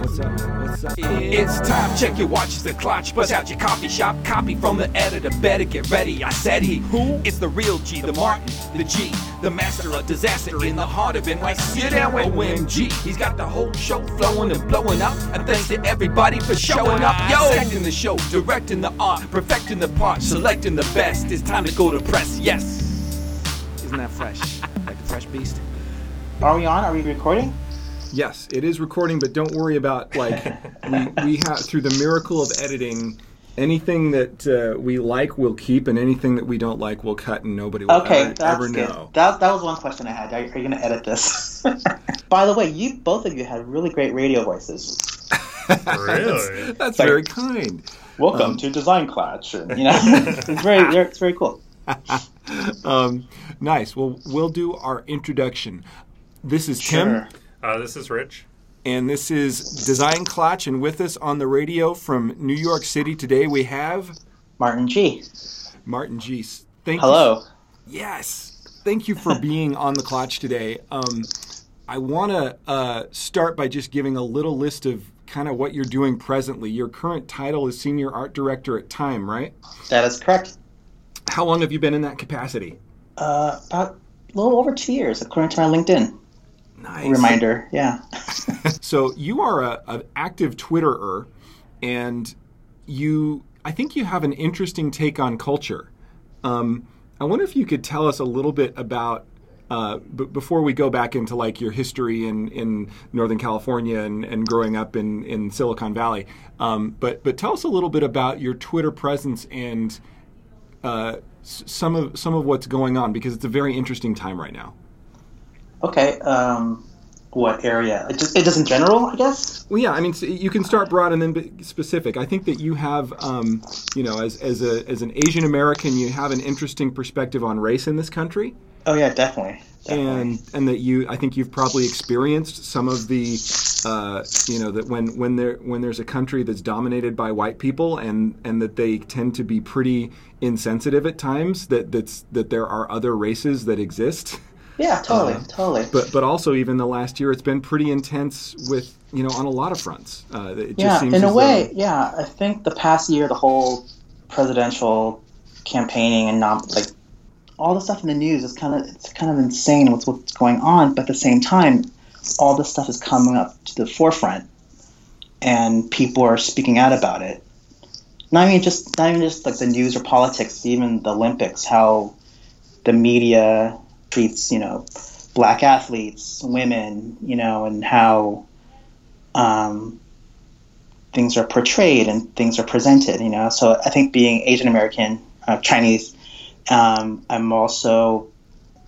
What's up? What's up? It's time. Check your watches and clutch. Bust out your coffee shop. Copy from the editor. Better get ready. I said he. Who? It's the real G, the Martin, the G, the master of disaster in the heart of NYC. Sit down with OMG. He's got the whole show flowing and blowing up. And thanks to everybody for showing up. Yo, acting the show, directing the art, perfecting the part, selecting the best. It's time to go to press. Yes. Isn't that fresh? like the fresh beast. Are we on? Are we recording? Yes, it is recording, but don't worry about like we, we have through the miracle of editing. Anything that uh, we like, we'll keep, and anything that we don't like, we'll cut, and nobody will Okay, ever, that's ever good. know. That, that was one question I had. Are, are you going to edit this? By the way, you both of you had really great radio voices. Really? That's Like- very kind. Welcome to Design Clutch. And, you know, it's very, it's very cool. Um, nice. Well, we'll do our introduction. This is Tim, Sure. Uh, this is Rich. and this is Design Clutch, and with us on the radio from New York City today we have Martin Gee. Martin Gee. Thank you Hello. Yes. Thank you for being on the clutch today. Um, I want to uh, start by just giving a little list of kind of what you're doing presently. Your current title is Senior Art Director at Time, right? That is correct. How long have you been in that capacity? Uh, about a little over two years, according to my LinkedIn Nice. reminder. Yeah. So you are a, an active Twitterer, and you, I think you have an interesting take on culture. Um, I wonder if you could tell us a little bit about. Uh, b- before we go back into like your history in, in Northern California and, and growing up in, in Silicon Valley, um, but but tell us a little bit about your Twitter presence and uh, s- some of some of what's going on because it's a very interesting time right now. Okay. Um, what area? It just, it just in general, I guess. Well, yeah, I mean, so you can start broad and then be specific. I think that you have, um, you know, as, as, a, as an Asian American, you have an interesting perspective on race in this country, Oh yeah, definitely. definitely. and and that you, I think you've probably experienced some of the, uh, you know, that when when there when there's a country that's dominated by white people and and that they tend to be pretty insensitive at times, that that's that there are other races that exist. yeah, totally, uh, totally. But but also even the last year, it's been pretty intense with you know on a lot of fronts. Uh, it just yeah, in a way, though- yeah. I think the past year, the whole presidential campaigning and not like all the stuff in the news is kind of it's kind of insane with what's going on. But at the same time, all this stuff is coming up to the forefront, and people are speaking out about it. Not even just not even just like the news or politics, even the Olympics. How the media treats you know black athletes, women, you know, and how. Um, things are portrayed and things are presented. You know, so I think being Asian American, uh, Chinese, um, I'm also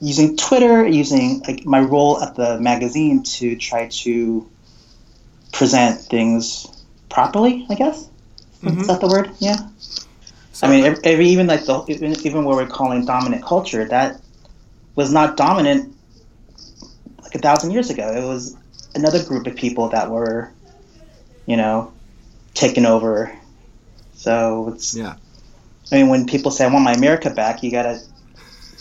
using Twitter, using like my role at the magazine to try to present things properly. I guess is that the word? Yeah. I mean, every, every, even like the even, even what we're calling dominant culture, that was not dominant like a thousand years ago. It was another group of people that were, you know, taken over. So it's. Yeah. I mean, when people say I want my America back, you gotta.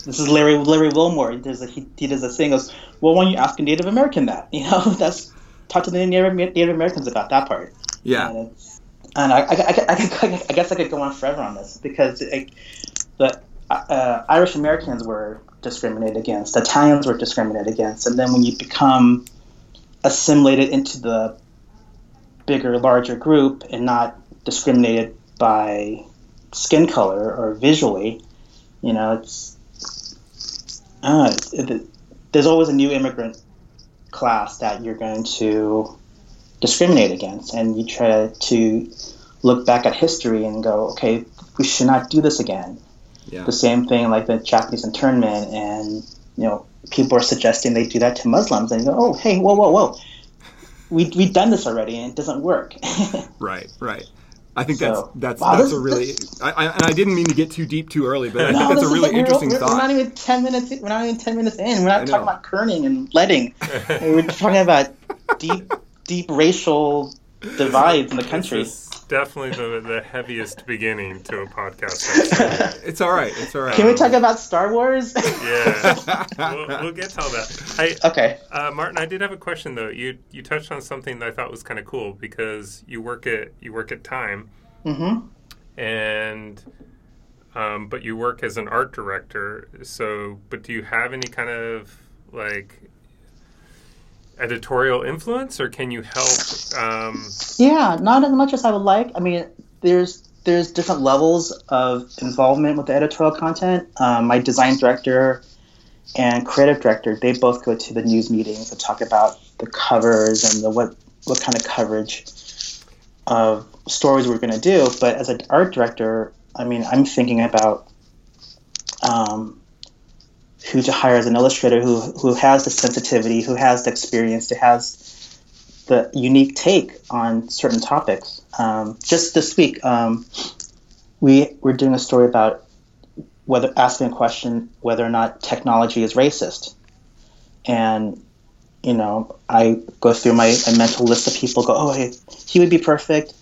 This is Larry Larry Wilmore. There's a, he, he does a thing. Goes, well, why don't you ask a Native American that? You know, that's talk to the Native, Native Americans about that part. Yeah. And, and I, I, I, I, I guess I could go on forever on this because like, the uh, Irish Americans were discriminated against, Italians were discriminated against, and then when you become assimilated into the bigger, larger group and not discriminated by skin color or visually, you know, it's, uh, it, there's always a new immigrant class that you're going to discriminate against, and you try to look back at history and go, okay, we should not do this again. Yeah. The same thing like the Japanese internment, and you know, people are suggesting they do that to Muslims, and you go, oh, hey, whoa, whoa, whoa, we we've done this already, and it doesn't work. Right, right. I think So- that's that's Wow, that's this- a really. I, I, and I didn't mean to get too deep too early, but I think No, that's this a really like- we're- interesting we're, thought. We're not even ten minutes. We're not even ten minutes in. We're not talking about kerning and leading. we're talking about deep, deep racial divides in the country. This is definitely the, the heaviest beginning to a podcast. episode. It's all right. It's all right. Can we talk about Star Wars? Yeah, we'll, we'll get to all that. I, okay. uh, Martin, I did have a question though. You you touched on something that I thought was kind of cool because you work at you work at Time, Mm-hmm. and um, but you work as an art director. So, but do you have any kind of like editorial influence, or can you help? Um, Yeah, not as much as I would like. I mean, there's there's different levels of involvement with the editorial content. Um, my design director and creative director, they both go to the news meetings and talk about the covers and the what what kind of coverage of stories we're going to do. But as an art director, I mean, I'm thinking about um, who to hire as an illustrator who who has the sensitivity, who has the experience, who has the unique take on certain topics. Um, just this week, um, we were doing a story about whether asking a question whether or not technology is racist, and you know, I go through my, my mental list of people. Go, oh, hey, he would be perfect.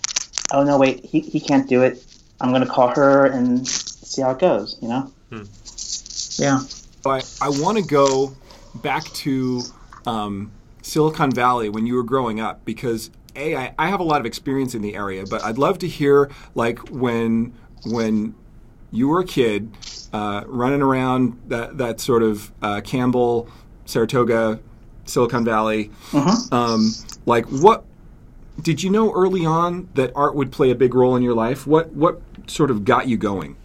Oh no, wait, he, he can't do it. I'm gonna call her and see how it goes. You know. Hmm. Yeah. I, I want to go back to um, Silicon Valley when you were growing up because a I, I have a lot of experience in the area, but I'd love to hear like when when you were a kid uh, running around that that sort of uh, Campbell, Saratoga, Silicon Valley. Mhm. Um, like what did you know early on that art would play a big role in your life? What what sort of got you going?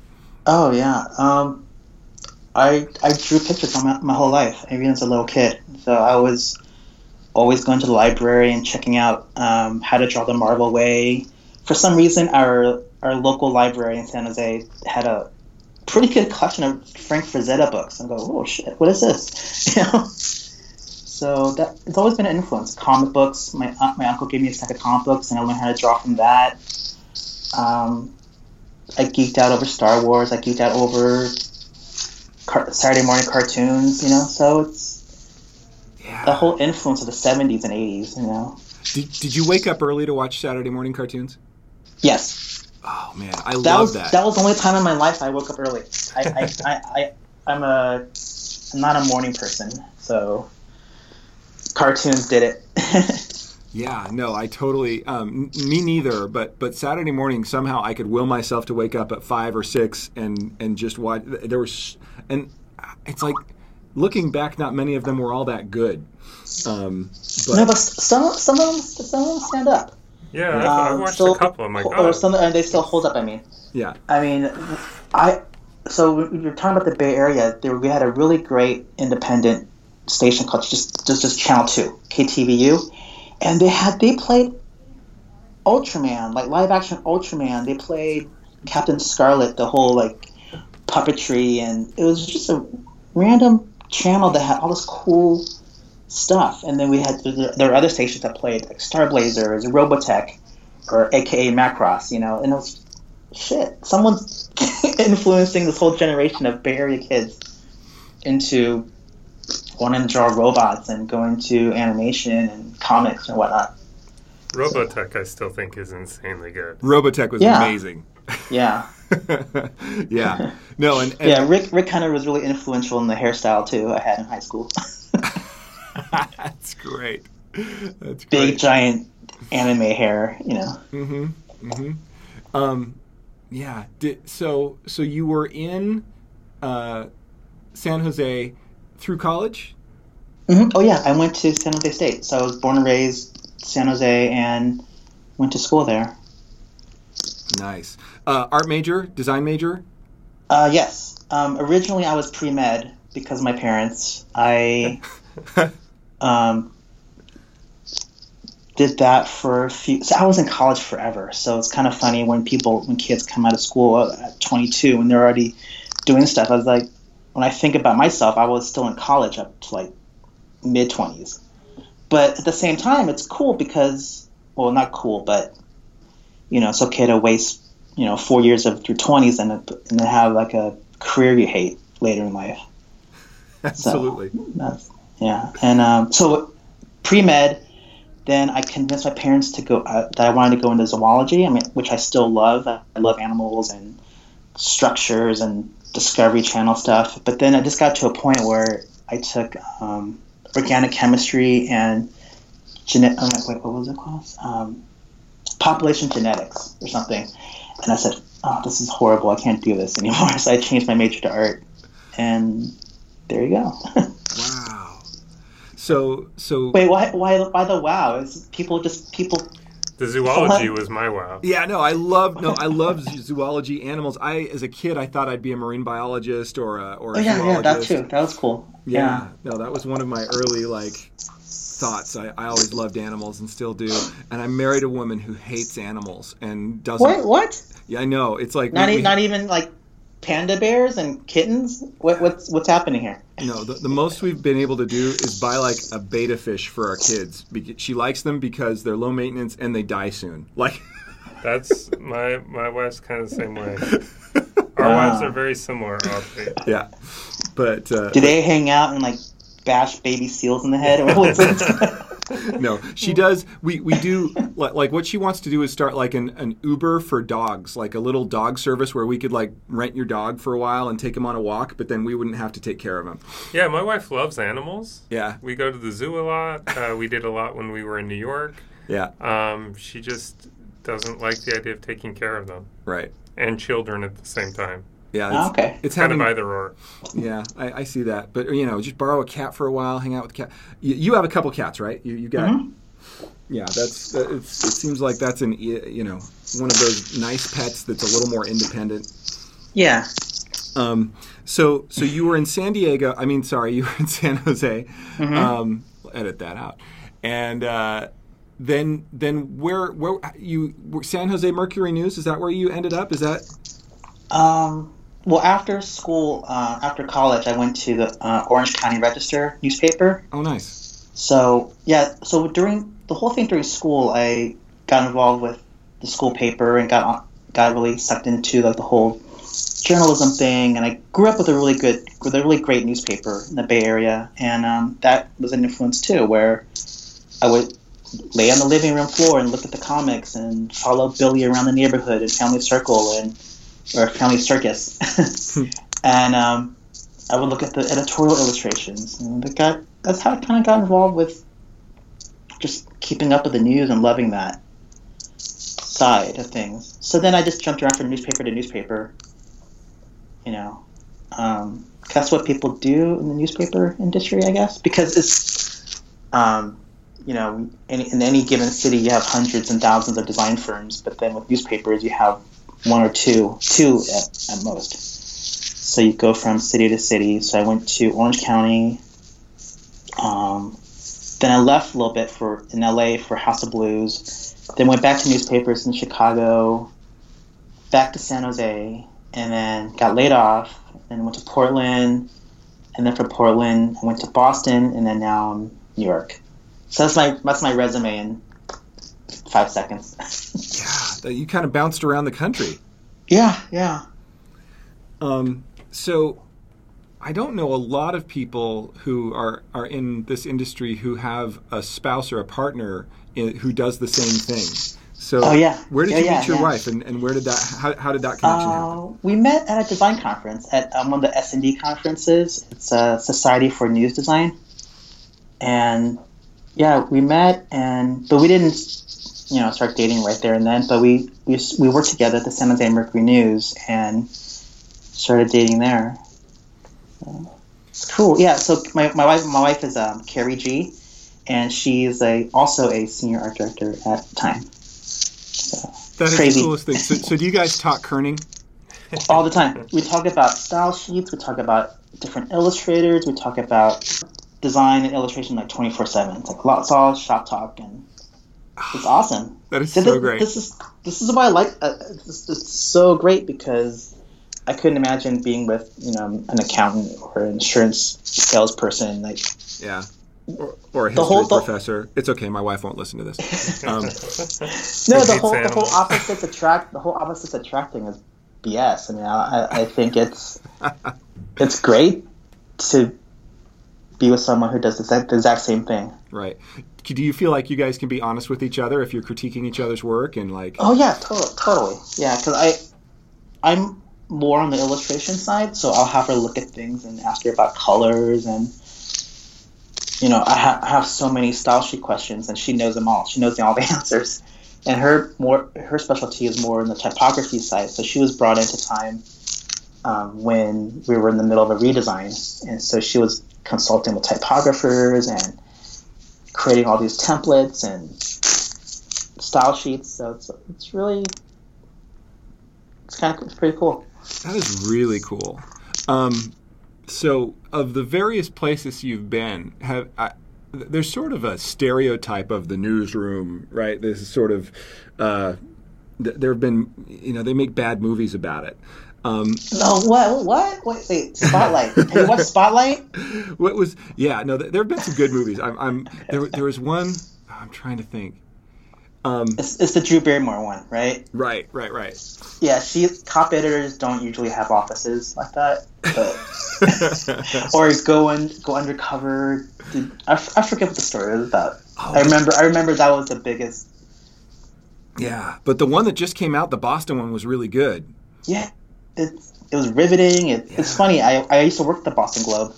Oh yeah. Um, I I drew pictures my, my whole life, even as a little kid. So I was always going to the library and checking out um, how to draw the Marvel way. For some reason, our our local library in San Jose had a pretty good collection of Frank Frazetta books. And I go, oh shit, what is this? You know. So that it's always been an influence. Comic books. My uh, my uncle gave me a stack of comic books, and I learned how to draw from that. Um, I geeked out over Star Wars. I geeked out over car- Saturday morning cartoons. You know, so it's Yeah. the whole influence of the '70s and '80s. You know. Did, did you wake up early to watch Saturday morning cartoons? Yes, Oh man, I that love was that. that. was the only time in my life I woke up early. I I, I, I I'm a I'm not a morning person, so cartoons did it. yeah, no, I totally. Um, n- me neither. But but Saturday morning somehow I could will myself to wake up at five or six and and just watch. There was and it's like looking back, not many of them were all that good. Um, but, no, but some some of them some of them stand up. yeah, I've, I've Um, watched still- a couple. I'm like, or oh, some and they still hold up. I mean. yeah, I mean, I so we we were talking about the Bay Area. There, we had a really great independent station called just just, just Channel Two, KTVU, and they had they played Ultraman, like live action Ultraman. They played Captain Scarlet, the whole like puppetry, and it was just a random channel that had all this cool stuff. And then we had there were other stations that played like Star Blazers, Robotech, or AKA Macross, you know, and it was shit. Someone's influencing this whole generation of Bay Area kids into wanting to draw robots and going to animation and comics and whatnot. Robotech, I still think is insanely good. Robotech was Yeah. amazing. Yeah, yeah, no, and, and yeah. Rick Rick Hunter was really influential in the hairstyle too. I had in high school. that's great. That's Big great. giant anime hair, you know. Mm-hmm. Mm-hmm. Um, yeah. Did, so so you were in uh, San Jose through college? hmm Oh yeah, I went to San Jose State, so I was born and raised San Jose and went to school there. Nice. Uh, art major, design major. Uh, yes. Um, originally, I was pre med because of my parents. I um, did that for a few. So I was in college forever. So it's kind of funny when people, when kids come out of school at 22 and they're already doing stuff. I was like, when I think about myself, I was still in college up to like mid 20s. But at the same time, it's cool because, well, not cool, but you know, it's okay to waste you know four years of your 20s and, and then have like a career you hate later in life. Absolutely. That's, yeah, and um, so pre med, then I convinced my parents to go uh, that I wanted to go into zoology. I mean, which I still love. I love animals and structures and Discovery Channel stuff. But then I just got to a point where I took um, organic chemistry and genet. Uh, wait, what was it called? Um, population genetics or something. And I said, "Oh, this is horrible. I can't do this anymore." So I changed my major to art, and there you go. wow. So so wait, why why why the wow? Is people just people the zoology was my wow. Yeah, no, I love no, I love zoology, animals. I, as a kid, I thought I'd be a marine biologist or a, or a oh, yeah, zoologist. yeah, that too. That was cool. Yeah, yeah, no, that was one of my early like thoughts. I, I always loved animals and still do. And I married a woman who hates animals and doesn't. What? What? Yeah, I know. It's like not we, e- not even like panda bears and kittens. What, what's what's happening here? No, the, the most we've been able to do is buy like a betta fish for our kids. Beca- She likes them because they're low maintenance and they die soon. Like. That's my my wife's kind of the same way. Our Wow. wives are very similar, oddly. Yeah, but uh, Do they hang out and like bash baby seals in the head? Or what's it? no, she does. We we do like, like what she wants to do is start like an, an Uber for dogs, like a little dog service where we could like rent your dog for a while and take him on a walk, but then we wouldn't have to take care of him. Yeah, my wife loves animals. Yeah, We go to the zoo a lot. Uh, we did a lot when we were in New York. yeah, Um, she just doesn't like the idea of taking care of them right. and children at the same time. Yeah, Oh, it's, okay. it's Kind having of either or. yeah. I, I see that, but you know, just borrow a cat for a while, hang out with the cat. You, you have a couple cats, right? You you got. Yeah, that's it's, it. Seems like that's an you know one of those nice pets that's a little more independent. yeah. Um, so so you were in San Diego. I mean, sorry, you were in San Jose. Um, edit that out. And uh, then then where where you San Jose Mercury News? Is that where you ended up? Is that Um, well, after school, uh, after college, I went to the uh, Orange County Register newspaper. oh nice? So yeah, so during the whole thing during school, I got involved with the school paper and got on- got really sucked into like the whole journalism thing. And I grew up with a really good, with a really great newspaper in the Bay Area, and um, that was an influence too, where I would lay on the living room floor and look at the comics and follow Billy around the neighborhood and Family Circle and or Family Circus, and um, I would look at the editorial illustrations, and it got that's how I kind of got involved with just keeping up with the news and loving that side of things. So then I just jumped around from newspaper to newspaper. You know, um, that's what people do in the newspaper industry, I guess, because it's, um, you know, in, in any given city you have hundreds and thousands of design firms, but then with newspapers you have one or two, two at, at most. So you go from city to city. So I went to Orange County. Um, then I left a little bit for in LA for House of Blues. Then went back to newspapers in Chicago, back to San Jose, and then got laid off. And went to Portland, and then from Portland I went to Boston, and then now I'm New York. So that's my that's my resume in five seconds. Yeah, you kind of bounced around the country. yeah, yeah. Um, so I don't know a lot of people who are, are in this industry who have a spouse or a partner in, who does the same thing. So Oh, yeah. where did Yeah, you yeah, meet your wife and, and where did that how, how did that connection happen? Uh, we met at a design conference at um, one of the S and D conferences. It's a Society for News Design, and yeah, we met, and but we didn't, you know, start dating right there and then. But we we we worked together at the San Jose Mercury News and started dating there. It's cool. Yeah. So my, my wife my wife is um, Carrie Gee, and she's a also a senior art director at Time. So, That is crazy. the coolest thing. So, so do you guys talk kerning? all the time. We talk about style sheets. We talk about different illustrators. We talk about design and illustration like twenty four seven. It's like lots all shop talk, and it's awesome. That is So so this, great. This is this is why I like. Uh, it's, it's so great because I couldn't imagine being with you know an accountant or an insurance salesperson. Like yeah. Or, or a history whole- the- professor. It's okay. My wife won't listen to this. Um, no, the hates whole the whole animals. opposites attract. The whole opposites attracting is BS. I mean, I, I think it's it's great to be with someone who does the exact, the exact same thing. Right. Do you feel like you guys can be honest with each other if you're critiquing each other's work and like? Oh yeah, totally, totally. Yeah, because I, I'm more on the illustration side, so I'll have her look at things and ask her about colors and. You know, I, ha- I have so many style sheet questions, and she knows them all. She knows all the answers, and her more her specialty is more in the typography side. So she was brought into time um, when we were in the middle of a redesign, and so she was consulting with typographers and creating all these templates and style sheets. So it's it's really it's kind of it's pretty cool. That is really cool. Um, so, of the various places you've been, have I, there's sort of a stereotype of the newsroom, right? This is sort of uh, th- there have been, you know, they make bad movies about it. Um, no, what, what, wait, wait, Spotlight. Have you watched Spotlight? What was? Yeah, no, there have been some good movies. I'm, I'm there. There was one. I'm trying to think. Um, it's, it's the Drew Barrymore one, right? Right, right, right. Yeah, she cop editors don't usually have offices like that, but or go and go undercover. I, I forget what the story was about. Oh, I remember. I remember that was the biggest. Yeah, but the one that just came out, the Boston one, was really good. Yeah, it, it was riveting. It, yeah. It's funny. I, I used to work at the Boston Globe,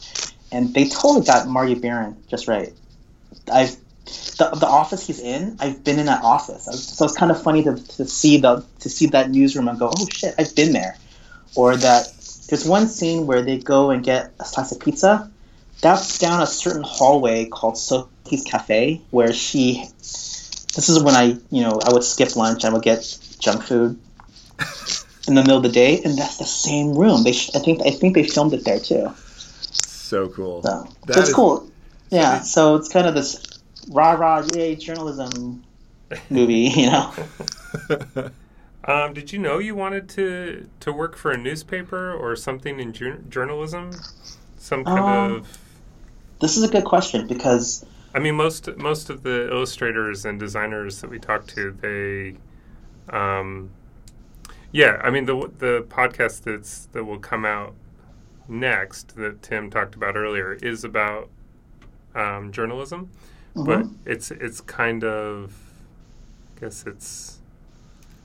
and they totally got Marty Baron just right. I've the, the office he's in. I've been in that office, so it's kind of funny to, to see the to see that newsroom and go, oh shit, I've been there. Or that there's one scene where they go and get a slice of pizza. That's down a certain hallway called Sophie's Cafe, where she. This is when I, you know, I would skip lunch. I would get junk food in the middle of the day, and that's the same room. They, I think, I think they filmed it there too. So cool. So, so it's is, cool. Yeah. So it's kind of this rah rah yay journalism movie, you know. um, did you know you wanted to to work for a newspaper or something in ju- journalism? Some kind um, of. This is a good question because. I mean, most most of the illustrators and designers that we talk to, they, um, yeah, I mean the the podcast that's that will come out next that Tim talked about earlier is about um, journalism, mm-hmm. but it's it's kind of, I guess it's,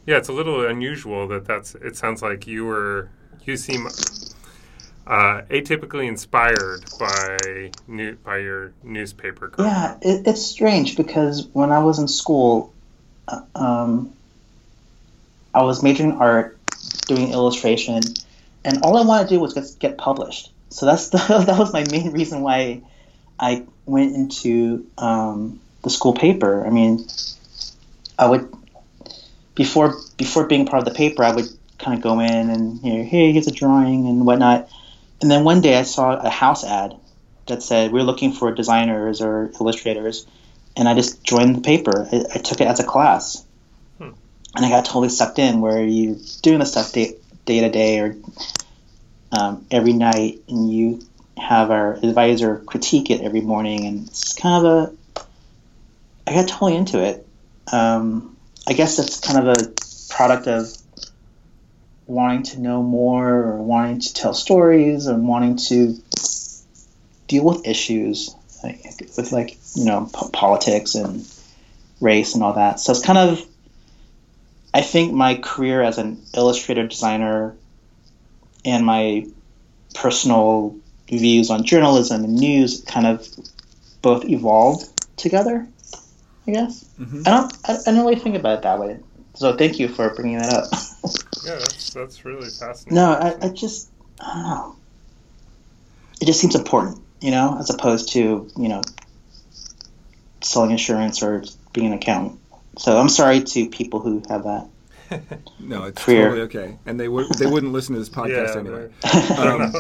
yeah, it's a little unusual that that's. It sounds like you were you seem uh, atypically inspired by new by your newspaper. Career. Yeah, it, it's strange because when I was in school, uh, um, I was majoring in art, doing illustration, and all I wanted to do was get, get published. So that's the, that was my main reason why I went into um, the school paper. I mean, I would before before being part of the paper, I would kind of go in and you know, hey, here's a drawing and whatnot. And then one day I saw a house ad that said we're looking for designers or illustrators, and I just joined the paper. I, I took it as a class. And I got totally sucked in. Where you're doing the stuff day, day to day or um, every night, and you have our advisor critique it every morning, and it's kind of a. I got totally into it. Um, I guess that's kind of a product of wanting to know more, or wanting to tell stories, or wanting to deal with issues like, with like you know politics and race and all that. So it's kind of. I think my career as an illustrator designer and my personal views on journalism and news kind of both evolved together. I guess mm-hmm. I don't. I, I, don't really think about it that way. So thank you for bringing that up. yeah, that's that's really fascinating. No, I, I just I don't know. It just seems important, you know, as opposed to you know selling insurance or being an accountant. So I'm sorry to people who have that no, it's career. totally okay, and they would they wouldn't listen to this podcast anyway. Um,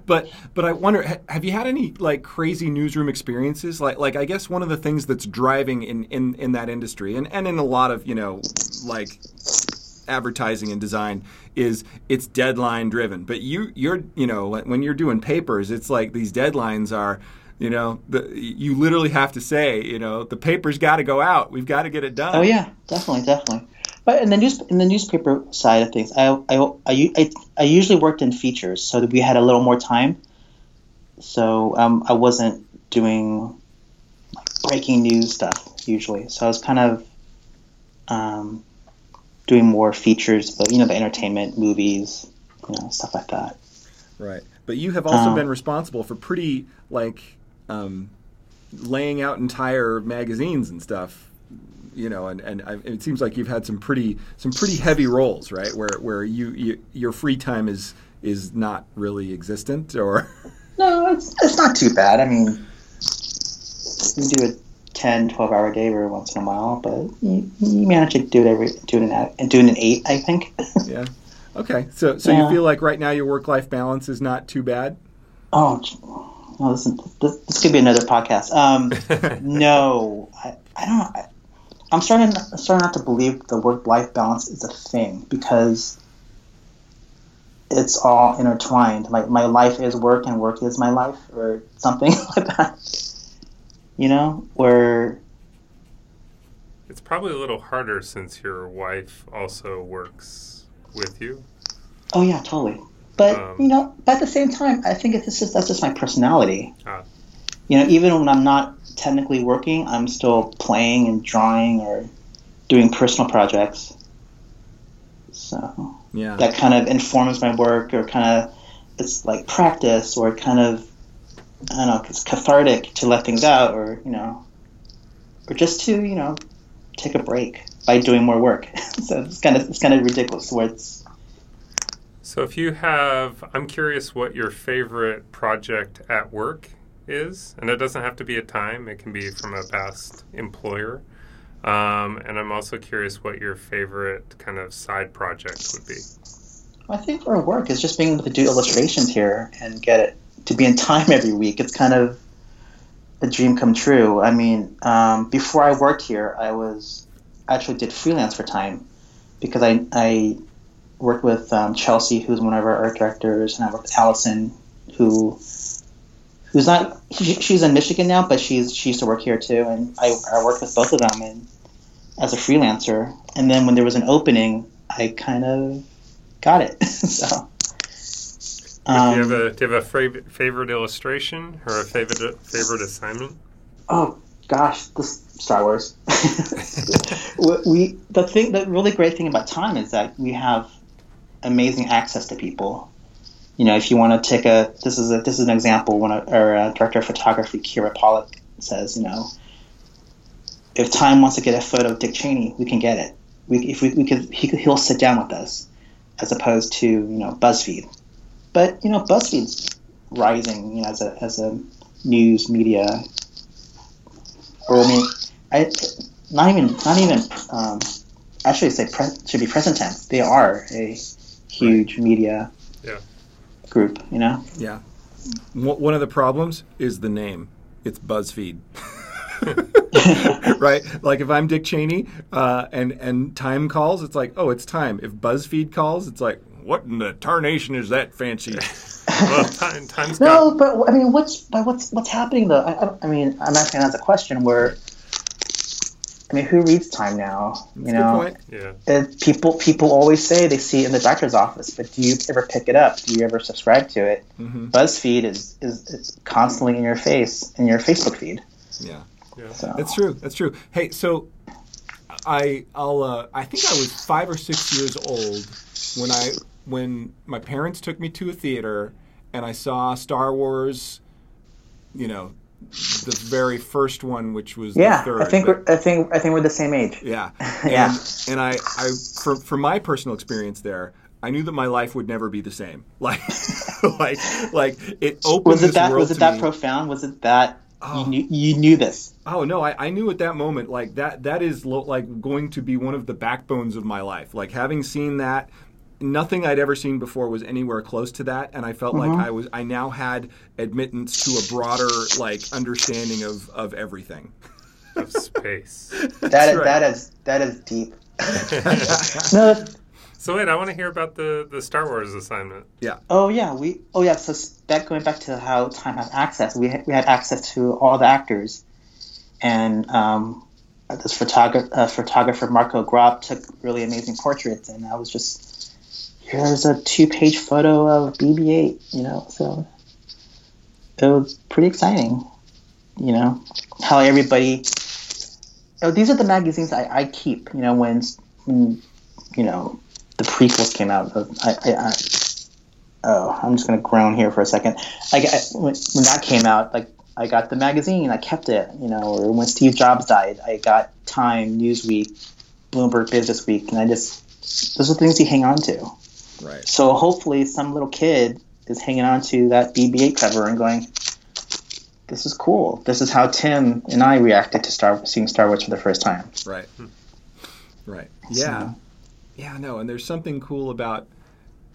but but I wonder, have you had any like crazy newsroom experiences? Like like I guess one of the things that's driving in in, in that industry, and and in a lot of you know like advertising and design is it's deadline driven. But you you're you know when you're doing papers, it's like these deadlines are you know the, you literally have to say you know the paper's got to go out we've got to get it done oh yeah definitely definitely but in the news in the newspaper side of things I, I, I, I usually worked in features so that we had a little more time so um, i wasn't doing breaking news stuff usually. So I was kind of um, doing more features, but you know, the entertainment, movies, you know, stuff like that. Right. But you have also Um, been responsible for pretty like um, laying out entire magazines and stuff. You know, and, and I, it seems like you've had some pretty some pretty heavy roles, right? Where where you, you your free time is is not really existent, or No, it's, it's not too bad. I mean, you do a 10, 12 hour day every once in a while, but you, you manage to do it every do it in a, do it in eight, I think. yeah. Okay, so so you feel like right now your work life balance is not too bad. oh, oh this, this, this could be another podcast. Um, no, I, I don't. I, I'm starting starting not to believe the work life balance is a thing because it's all intertwined. My my life is work and work is my life, or something like that. You know, where It's probably a little harder since your wife also works with you. oh yeah, totally. But Um, you know, but at the same time, I think it's just that's just my personality. Ah. You know, even when I'm not technically working, I'm still playing and drawing or doing personal projects. So Yeah. that kind of informs my work, or kind of it's like practice, or kind of I don't know, it's cathartic to let things out, or you know, or just to you know take a break by doing more work. so it's kind of it's kind of ridiculous where it's So if you have, I'm curious what your favorite project at work is, and it doesn't have to be a time; it can be from a past employer. Um, and I'm also curious what your favorite kind of side project would be. I think for work is just being able to do illustrations here and get it to be in time every week. It's kind of a dream come true. I mean, um, before I worked here, I was actually did freelance for time because I I worked with um, Chelsea, who's one of our art directors, and I worked with Allison, who who's not she, she's in Michigan now, but she's she used to work here too, and I, I worked with both of them and as a freelancer. And then when there was an opening, I kind of got it. so. do you have Um, a do you have a favorite favorite illustration or a favorite favorite assignment? oh gosh, this Star Wars. we the thing the really great thing about time is that we have amazing access to people. You know, if you want to take a this is a this is an example when our uh, director of photography Kira Pollack says, you know, if Time wants to get a photo of Dick Cheney, we can get it. We, if we, we could, he could, he'll sit down with us, as opposed to you know BuzzFeed. But you know, BuzzFeed's rising, you know, as a as a news media. Or I mean, I not even not even um, actually say pre- should be present tense. They are a huge media Yeah. group, you know. Yeah. One one of the problems is the name. It's BuzzFeed. right? Like if I'm Dick Cheney uh, and and Time calls, it's like, oh, it's Time. If BuzzFeed calls, it's like, what in the tarnation is that fancy? Well, time, time's No, got but I mean, what's but what's what's happening though? I, I, I mean, I'm asking as a question where. I mean, who reads Time now? You Good know, point. yeah. And people people always say they see it in the doctor's office, but do you ever pick it up? Do you ever subscribe to it? Mhm. BuzzFeed is, is is constantly in your face in your Facebook feed. Yeah. Yeah. So That's true. That's true. Hey, so I I'll uh, I think I was five or six years old when I when my parents took me to a theater and I saw Star Wars. You know, the very first one, which was yeah, the third. I think but- we're, I think I think we're the same age. yeah, Yeah. And, and I I for for my personal experience there. I knew that my life would never be the same. Like, like, like it opened Was it this that world was it that me. profound? Was it that Oh. you knew you knew this? Oh no, I, I knew at that moment like that that is lo- like going to be one of the backbones of my life. Like having seen that, nothing I'd ever seen before was anywhere close to that, and I felt Mm-hmm. like I was I now had admittance to a broader like understanding of of everything. Of space. That is right. that is that is deep. no, So wait, I want to hear about the the Star Wars assignment. Yeah. Oh yeah, we oh yeah. So s- that going back to how time has access, we had, we had access to all the actors, and um, this photographer uh, photographer Marco Grob took really amazing portraits, and I was just here's a two page photo of BB-8, you know. So it was pretty exciting. you know how everybody. Oh, these are the magazines I, I keep. You know when, when you know the prequels came out. I, I, I oh, I'm just gonna groan here for a second. I, I when, when that came out, like I got the magazine, I kept it. You know, or when Steve Jobs died, I got Time, Newsweek, Bloomberg Business Week, and I just those are things you hang on to. Right. So hopefully, some little kid is hanging on to that BB-8 cover and going, "This is cool. This is how Tim and I reacted to Star seeing Star Wars for the first time." Right. Right. Yeah. So- Yeah, no, and there's something cool about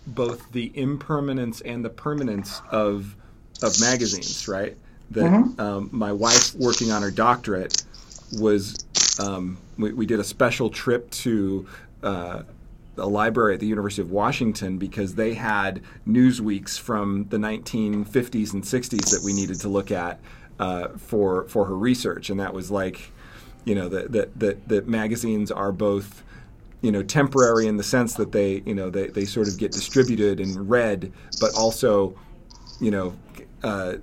both the impermanence and the permanence of of magazines, right? That Mhm. um, my wife, working on her doctorate, was um, we, we did a special trip to uh, a library at the University of Washington because they had Newsweeks from the 1950s and 60s that we needed to look at uh, for for her research, and that was like, you know, that that that, magazines are both you know temporary in the sense that they you know they, they sort of get distributed and read but also you know uh,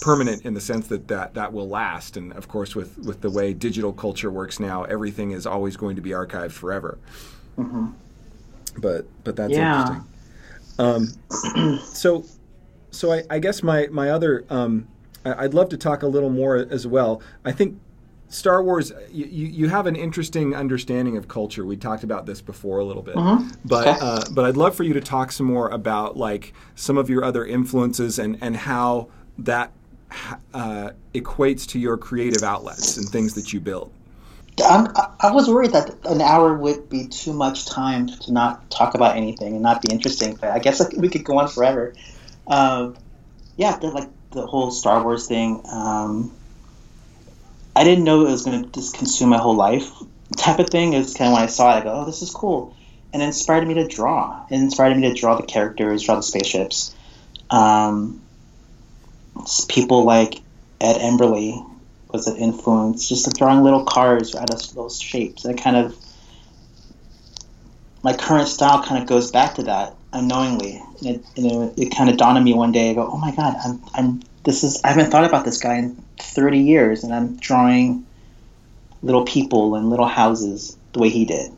permanent in the sense that, that that will last. And of course with with the way digital culture works now everything is always going to be archived forever but but that's Yeah. interesting um, so so I, I guess my my other um, I- I'd love to talk a little more as well I think Star Wars, you, you have an interesting understanding of culture. We talked about this before a little bit, but Okay. uh, but I'd love for you to talk some more about like some of your other influences and and how that uh, equates to your creative outlets and things that you build. I'm, I- was worried that an hour would be too much time to not talk about anything and not be interesting, but I guess we could go on forever. Um, yeah, the, like the whole Star Wars thing. Um, I didn't know it was going to just consume my whole life type of thing. It was kind of when I saw it, I go, oh, this is cool. And it inspired me to draw. It inspired me to draw the characters, draw the spaceships. Um, people like Ed Emberley was an influence, just like drawing little cars out of those shapes. And kind of, my current style kind of goes back to that unknowingly. And it, and it, it kind of dawned on me one day. I go, oh my god, I'm, I'm, this is, I haven't thought about this guy in 30 years, and I'm drawing little people and little houses the way he did.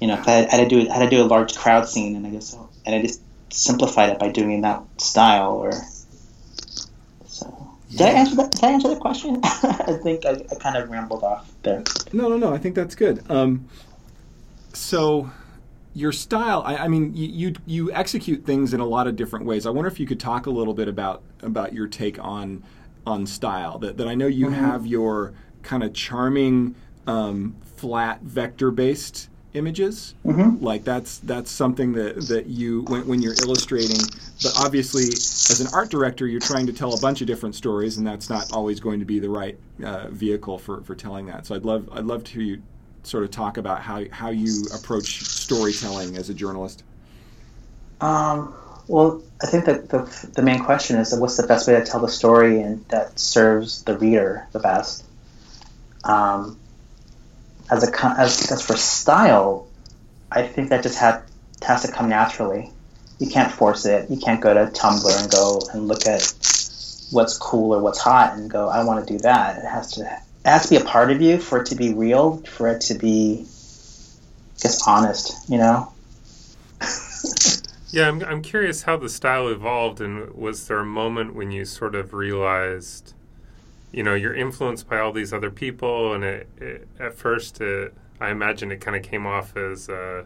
You know, I, I had to do, I had to do a large crowd scene, and I guess, and I just simplified it by doing that style, or. Did I answer that? Did I answer the question? I think I, I kind of rambled off there. No, no, no. I think that's good. Um, so your style, I, I mean, you, you you execute things in a lot of different ways. I wonder if you could talk a little bit about about your take on on style. That, that I know you have your kind of charming um, flat vector based images. Like that's that's something that that you when, when you're illustrating. But obviously, as an art director, you're trying to tell a bunch of different stories, and that's not always going to be the right uh, vehicle for, for telling that. So I'd love I'd love to hear you sort of talk about how how you approach storytelling as a journalist. Um, well, I think that the, the main question is what's the best way to tell the story and that serves the reader the best. Um, as a as, as for style, I think that just had, has to come naturally. You can't force it. You can't go to Tumblr and go and look at what's cool or what's hot and go, I want to do that. It has to it has to be a part of you for it to be real, for it to be, I guess, honest. You know. Yeah, I'm, I'm curious how the style evolved, and was there a moment when you sort of realized, you know, you're influenced by all these other people, and it, it at first, it, I imagine it kind of came off as uh,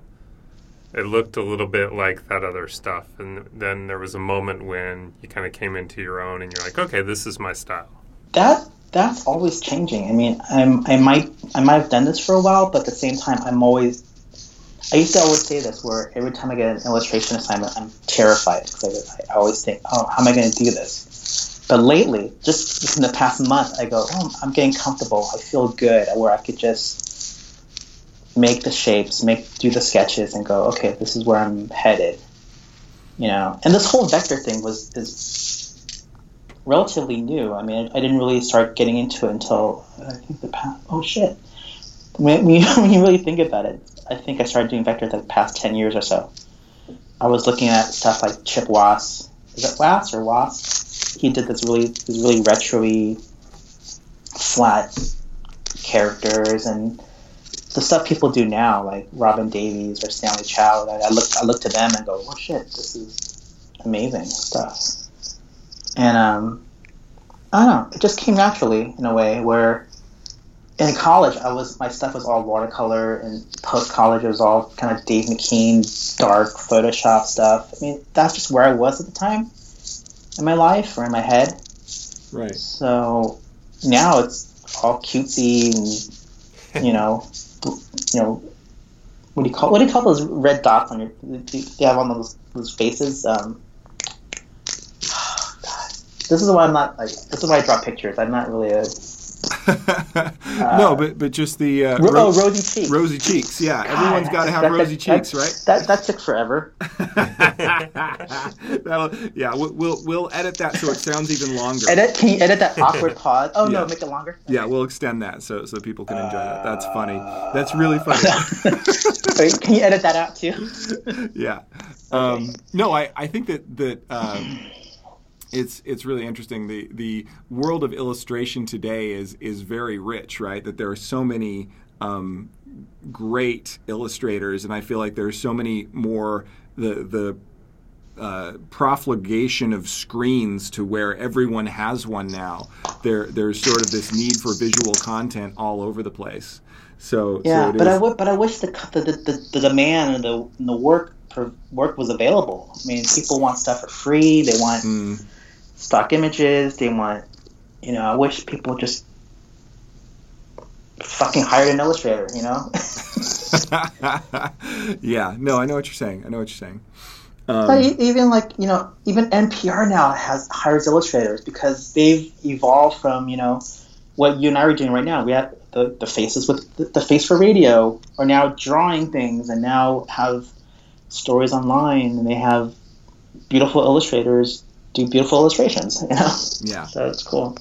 it looked a little bit like that other stuff, and then there was a moment when you kind of came into your own, and you're like, okay, this is my style. that that's always changing. I mean, I'm, I might I might have done this for a while, but at the same time, I'm always. I used to always say this, where every time I get an illustration assignment, I'm terrified because I, I always think, "Oh, how am I going to do this?" But lately, just in the past month, I go, "Oh, I'm getting comfortable. I feel good, where I could just make the shapes, make do the sketches, and go, okay, this is where I'm headed." You know, and this whole vector thing was is relatively new. I mean, I, I didn't really start getting into it until I think the past. Oh shit! When, when, you, when you really think about it, I think I started doing vector the past ten years or so. I was looking at stuff like Chip Wass. Is it Wass or Wass? He did this really this really retro-y flat characters and the stuff people do now, like Robin Davies or Stanley Chow. I, I look I look to them and go, oh shit, this is amazing stuff. And um, I don't know, it just came naturally in a way where in college I was my stuff was all watercolor and post college it was all kind of Dave McKean dark Photoshop stuff. I mean that's just where I was at the time in my life or in my head. Right. So now it's all cutesy and you know you know what do you call what do you call those red dots on your do you have on those those faces? Um. This is why I'm not like this is why I draw pictures. I'm not really a no, but but just the uh, ro- oh rosy cheeks. Rosy cheeks, yeah. Everyone's got to have That- rosy that- cheeks, that, right? That that took forever. Yeah, we'll, we'll we'll edit that so it sounds even longer. Edit can you edit that awkward pause? Oh Yeah. no, make it longer. Yeah, we'll extend that so so people can enjoy that. That's funny. That's really funny. Wait, can you edit that out too? yeah. Um, no, I, I think that that um, it's it's really interesting. The the world of illustration today is is very rich, right? That there are so many um, great illustrators, and I feel like there's so many more the the uh, profligation of screens to where everyone has one now. There, there's sort of this need for visual content all over the place. So, Yeah, so but I is- would, but I wish the the, the, the, demand and the and the work work was available. I mean, people want stuff for free. They want Mm, stock images. They want, you know. I wish people just fucking hired an illustrator. You know. yeah, no, I know what you're saying. I know what you're saying. But Um, even like you know, even NPR now has hires illustrators because they've evolved from you know what you and I are doing right now. We have the, the faces with the, the face for radio are now drawing things and now have stories online and they have beautiful illustrators do beautiful illustrations. You know, yeah, so it's cool.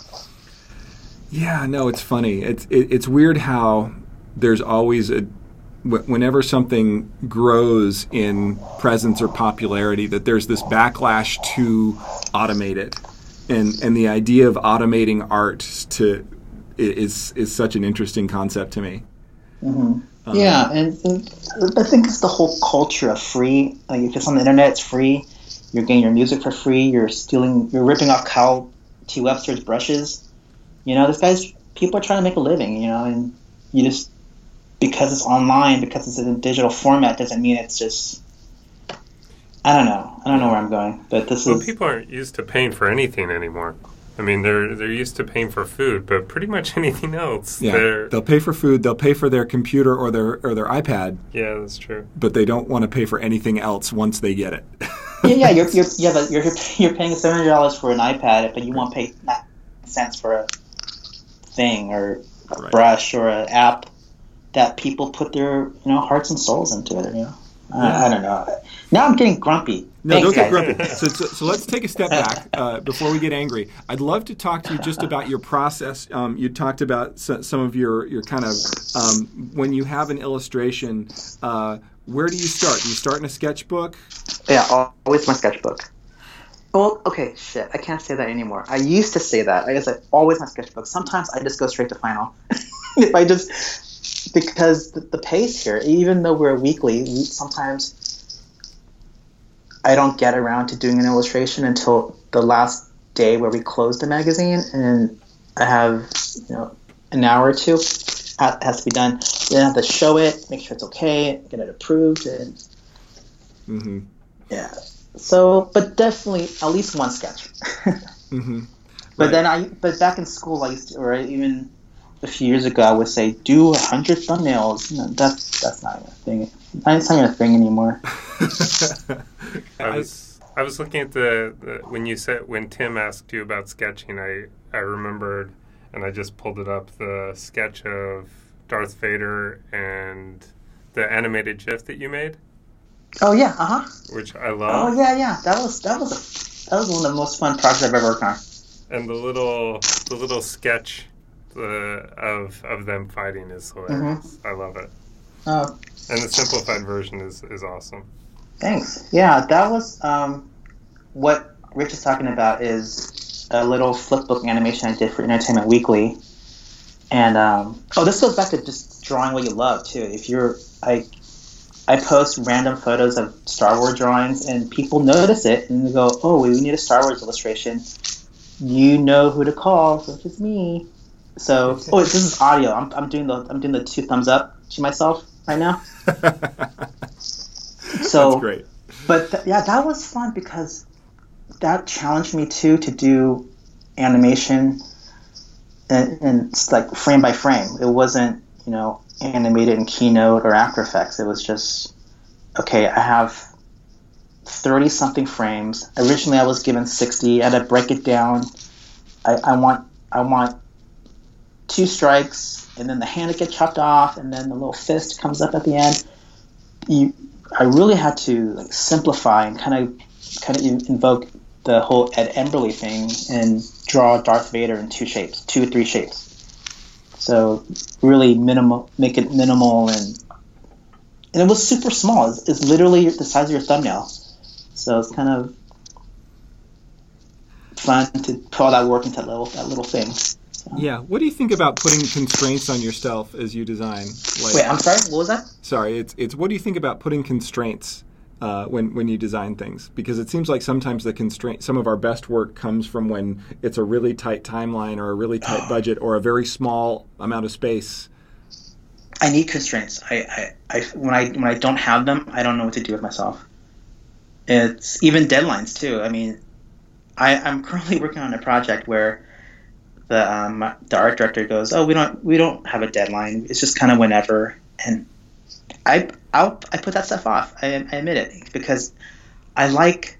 yeah, no, it's funny. It's it, it's weird how there's always a whenever something grows in presence or popularity that there's this backlash to automate it and and the idea of automating art to is is such an interesting concept to me Um, yeah, and, and I think it's the whole culture of free. Like if it's on the internet, it's free. You're getting your music for free. You're stealing. You're ripping off Kyle T. Webster's brushes. You know, this guy's people are trying to make a living. You know, and you just because it's online, because it's in a digital format, doesn't mean it's just. I don't know. I don't know where I'm going, but this is Well, is. people aren't used to paying for anything anymore. I mean, they're they're used to paying for food, but pretty much anything else. yeah they're, they'll pay for food they'll pay for their computer or their or their ipad yeah, that's true. but they don't want to pay for anything else once they get it yeah, yeah, you're, you're, yeah, but you're, you're paying seven hundred dollars for an iPad, but you won't pay nine cents for a thing or a Right. brush or an app that people put their you know hearts and souls into it. You know, I, I don't know. Now I'm getting grumpy. No, Thanks, don't get guys. grumpy. So, so, so let's take a step back uh, before we get angry. I'd love to talk to you just about your process. Um, you talked about so, some of your, your kind of um, when you have an illustration. Uh, where do you start? Do you start in a sketchbook? Yeah, always my sketchbook. Well, okay, shit. I can't say that anymore. I used to say that. I guess I always my sketchbook. Sometimes I just go straight to final. if I just because the, the pace here, even though we're weekly, we, sometimes I don't get around to doing an illustration until the last day where we close the magazine, and I have you know an hour or two has to be done. Then I have to show it, make sure it's okay, get it approved, and Mm-hmm. yeah. So, but definitely at least one sketch. Mm-hmm. But Right. then I, but back in school, I used to, or even a few years ago, I would say do a hundred thumbnails. No, that's that's not a thing. That's not even a thing anymore. I was I was looking at the, the when you said when Tim asked you about sketching, I I remembered, and I just pulled it up the sketch of Darth Vader and the animated GIF that you made, Oh yeah, uh huh. which I love. Oh yeah, yeah. That was that was that was one of the most fun projects I've ever worked on. and the little the little sketch the, of of them fighting is hilarious. I love it, Oh, and the simplified version is is awesome. thanks. Yeah, that was um, what Rich is talking about is a little flipbook animation I did for Entertainment Weekly. And um, oh, this goes back to just drawing what you love too. If you're I I post random photos of Star Wars drawings, and people notice it and they go, "Oh, we need a Star Wars illustration." You know who to call, which is me. So, oh, this is audio. I'm, I'm doing the I'm doing the two thumbs up to myself right now. So That's great. but th- yeah, that was fun because that challenged me too to do animation and, and it's like frame by frame. It wasn't, you know, animated in Keynote or After Effects. It was just, okay, I have 30 something frames. Originally I was given 60. I had to break it down. I, I want, I want two strikes and then the hand would get chopped off and then the little fist comes up at the end. You, I really had to like simplify and kind of kind of invoke the whole Ed Emberley thing and draw Darth Vader in two shapes, two or three shapes. So really minimal, make it minimal and and it was super small. It's, it's literally the size of your thumbnail. So it's kind of fun to put all that work into that little that little thing. Yeah. What do you think about putting constraints on yourself as you design? Like, Wait, I'm sorry. What was that? sorry, it's it's what do you think about putting constraints uh, when when you design things? Because it seems like sometimes the constraint, some of our best work comes from when it's a really tight timeline or a really tight budget or a very small amount of space. I need constraints. I, I, I when I when I don't have them, I don't know what to do with myself. It's even deadlines too. I mean, I, I'm currently working on a project where the um, the art director goes, "Oh, we don't we don't have a deadline. It's just kind of whenever." And I I'll, I put that stuff off. I, I admit it because I like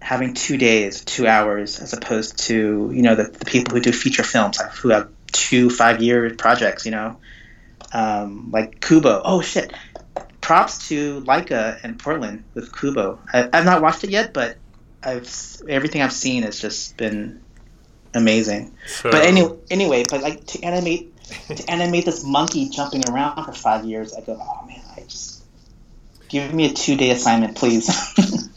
having two days, two hours, as opposed to you know the, the people who do feature films who have two five year projects. You know, um, like Kubo. Oh shit! Props to Laika and Portland with Kubo. I, I've not watched it yet, but I've everything I've seen has just been amazing. So, But anyway, anyway, but like to animate to animate this monkey jumping around for five years, I go, oh man, give me a two day assignment, please.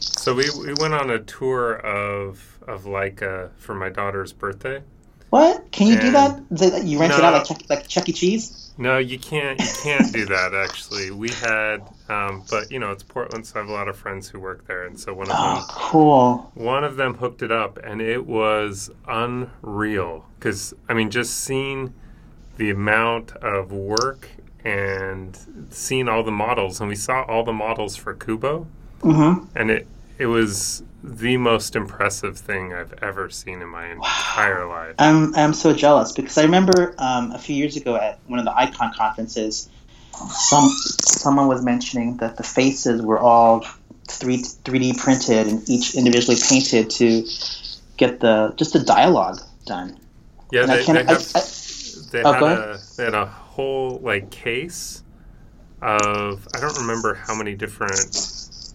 so we, we went on a tour of of Laika for my daughter's birthday. what? Can you do that? it- You rent it out like Chuck, like Chuck E. Cheese? No, you can't. You can't do that. Actually, we had, um, but you know, it's Portland, so I have a lot of friends who work there, and so one of Oh, them, cool. one of them hooked it up, and it was unreal. Because I mean, just seeing the amount of work and seeing all the models, and we saw all the models for Kubo, hmm and it it was the most impressive thing I've ever seen in my entire life. I'm I'm so jealous because I remember um, a few years ago at one of the Icon conferences, some someone was mentioning that the faces were all three three D printed and each individually painted to get the just the dialogue done. Yeah, And I they, can't. they have. I, they Oh, had a they had a whole like case of I don't remember how many different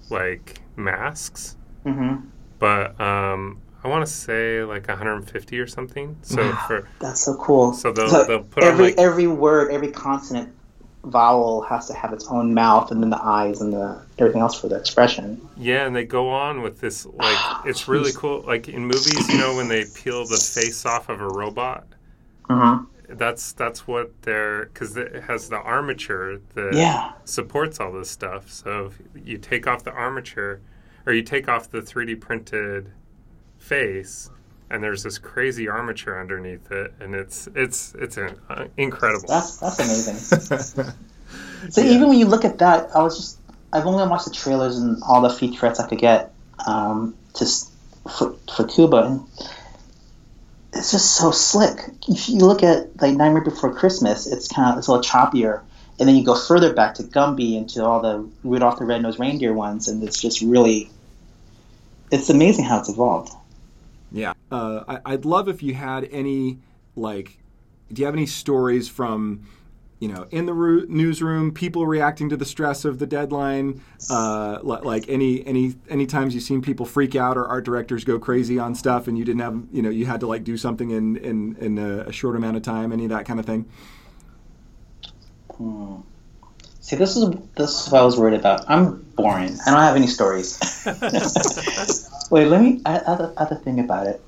like masks, mhm. but um, I want to say like 150 or something. So Wow. for That's so cool. So they'll- they'll put every like- every word, every consonant vowel has to have its own mouth, and then the eyes and the everything else for the expression. yeah, and they go on with this like it's really cool. Like in movies, you know, when they peel the face off of a robot. hmm That's that's what they're because it has the armature that Yeah. supports all this stuff. So if you take off the armature, or you take off the 3D printed face, and there's this crazy armature underneath it, and it's it's it's an, uh, incredible. That's that's amazing. So even when you look at that, I was just I've only watched the trailers and all the featurettes I could get um, just for for Kubo, and it's just so slick. If you look at like Nightmare Before Christmas, it's kind of it's a little choppier, and then you go further back to Gumby and to all the Rudolph the Red-Nosed Reindeer ones, and it's just really it's amazing how it's evolved. Yeah. Uh, I, I'd love if you had any, like, do you have any stories from, you know, in the ru- newsroom, people reacting to the stress of the deadline, uh, li- like any any any times you've seen people freak out or art directors go crazy on stuff, and you didn't have, you know, you had to like do something in in in a, a short amount of time, any of that kind of thing. Hmm. See, this is this is what I was worried about. I'm boring. I don't have any stories. Wait, let me. I, I, have have think about it.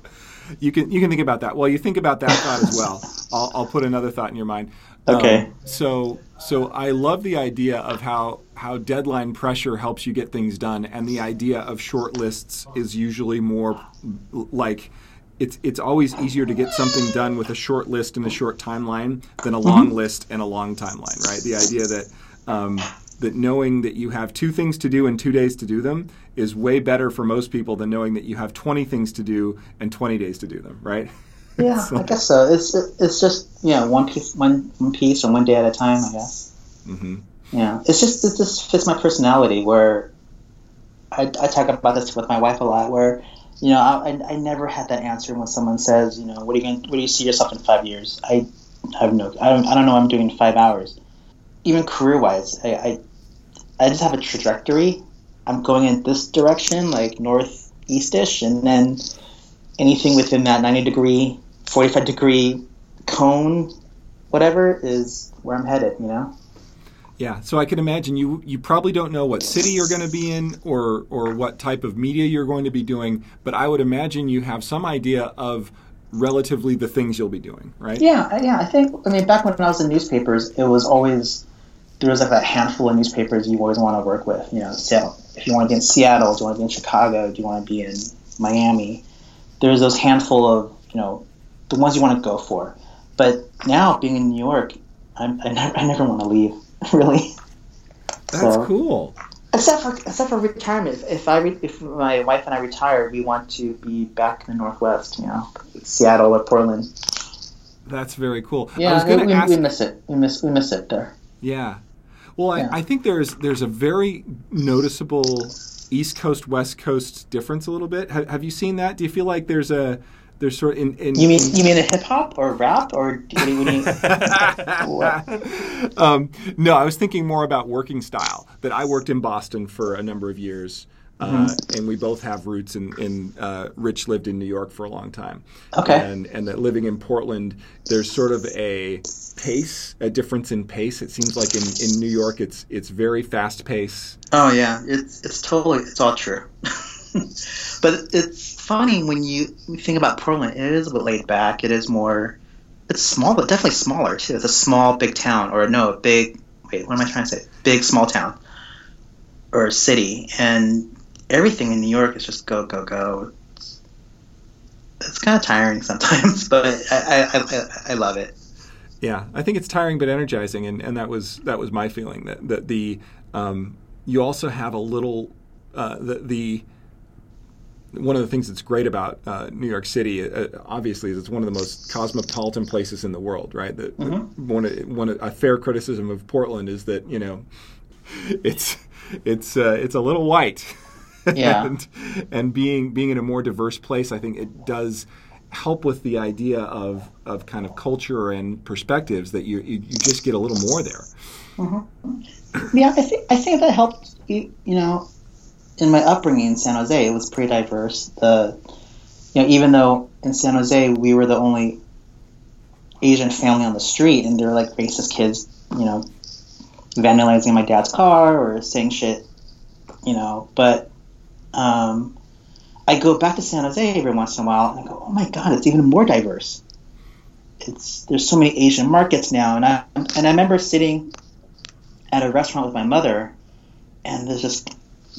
You can you can think about that. Well, you think about that thought as well. I'll, I'll put another thought in your mind. Okay. Um, so so I love the idea of how how deadline pressure helps you get things done, and the idea of short lists is usually more like it's it's always easier to get something done with a short list and a short timeline than a long list and a long timeline, right? The idea that um, that knowing that you have two things to do and two days to do them is way better for most people than knowing that you have 20 things to do and 20 days to do them, right? Yeah, I guess so. It's it's just you know one piece one one piece or one day at a time. I guess. hmm Yeah, it's just it just fits my personality. Where I, I talk about this with my wife a lot. Where you know I, I, I never had that answer when someone says you know what are you going what do you see yourself in five years? I have no I don't I don't know what I'm doing in five hours. Even career wise, I, I I just have a trajectory. I'm going in this direction, like northeastish, and then anything within that 90 degree, 45 degree cone, whatever, is where I'm headed. You know. Yeah, so I can imagine you you probably don't know what city you're going to be in or or what type of media you're going to be doing, but I would imagine you have some idea of relatively the things you'll be doing, right? Yeah, uh, yeah. I think. I mean, back when I was in newspapers, it was always there was like that handful of newspapers you always want to work with. You know, Seattle. If you want to be in Seattle, do you want to be in Chicago? Do you want to be in Miami? There's those handful of you know the ones you want to go for. But now being in New York, I'm, I never I never want to leave. Really, That's So- cool. except for except for retirement. If, if I re- if my wife and I retire, we want to be back in the Northwest. You know, Seattle or Portland. That's very cool. I Yeah, was we, going to we, ask we miss it. We miss we miss it there. Yeah. Well, Yeah. I, I think there's there's a very noticeable East Coast West Coast difference a little bit. Have, have you seen that? Do you feel like there's a there's sort of in, in You mean you mean a hip hop or rap or what do you, what do you, what? um, no, I was thinking more about working style. That I worked in Boston for a number of years, uh, Mm-hmm. and we both have roots in. in uh, Rich lived in New York for a long time. Okay. And and that living in Portland, there's sort of a pace, a difference in pace. It seems like in, in New York, it's it's very fast pace. Oh yeah, it's it's totally it's all true. but it's funny when you think about Portland. It is a bit laid back. It is more. It's small, but definitely smaller too. It's a small, big town, or no, a big. Wait, what am I trying to say? Big, small town, or city, and everything in New York is just go, go, go. It's, it's kind of tiring sometimes, but I, I, I, I love it. Yeah, I think it's tiring but energizing, and, and that was that was my feeling that that the um, you also have a little uh, the the one of the things that's great about uh, New York City, uh, obviously, is it's one of the most cosmopolitan places in the world, right? That one of, one of, a fair criticism of Portland is that you know it's it's uh, it's a little white, Yeah. and and being being in a more diverse place, I think it does help with the idea of of kind of culture and perspectives that you you, you just get a little more there. Yeah, I think I think that helped. You, you know, in my upbringing in San Jose, it was pretty diverse. The you know, even though in San Jose we were the only Asian family on the street, and there were like racist kids, you know, vandalizing my dad's car or saying shit, you know. But um, I go back to San Jose every once in a while, and I go, oh my god, it's even more diverse. It's there's so many Asian markets now, and I and I remember sitting at a restaurant with my mother, and there's this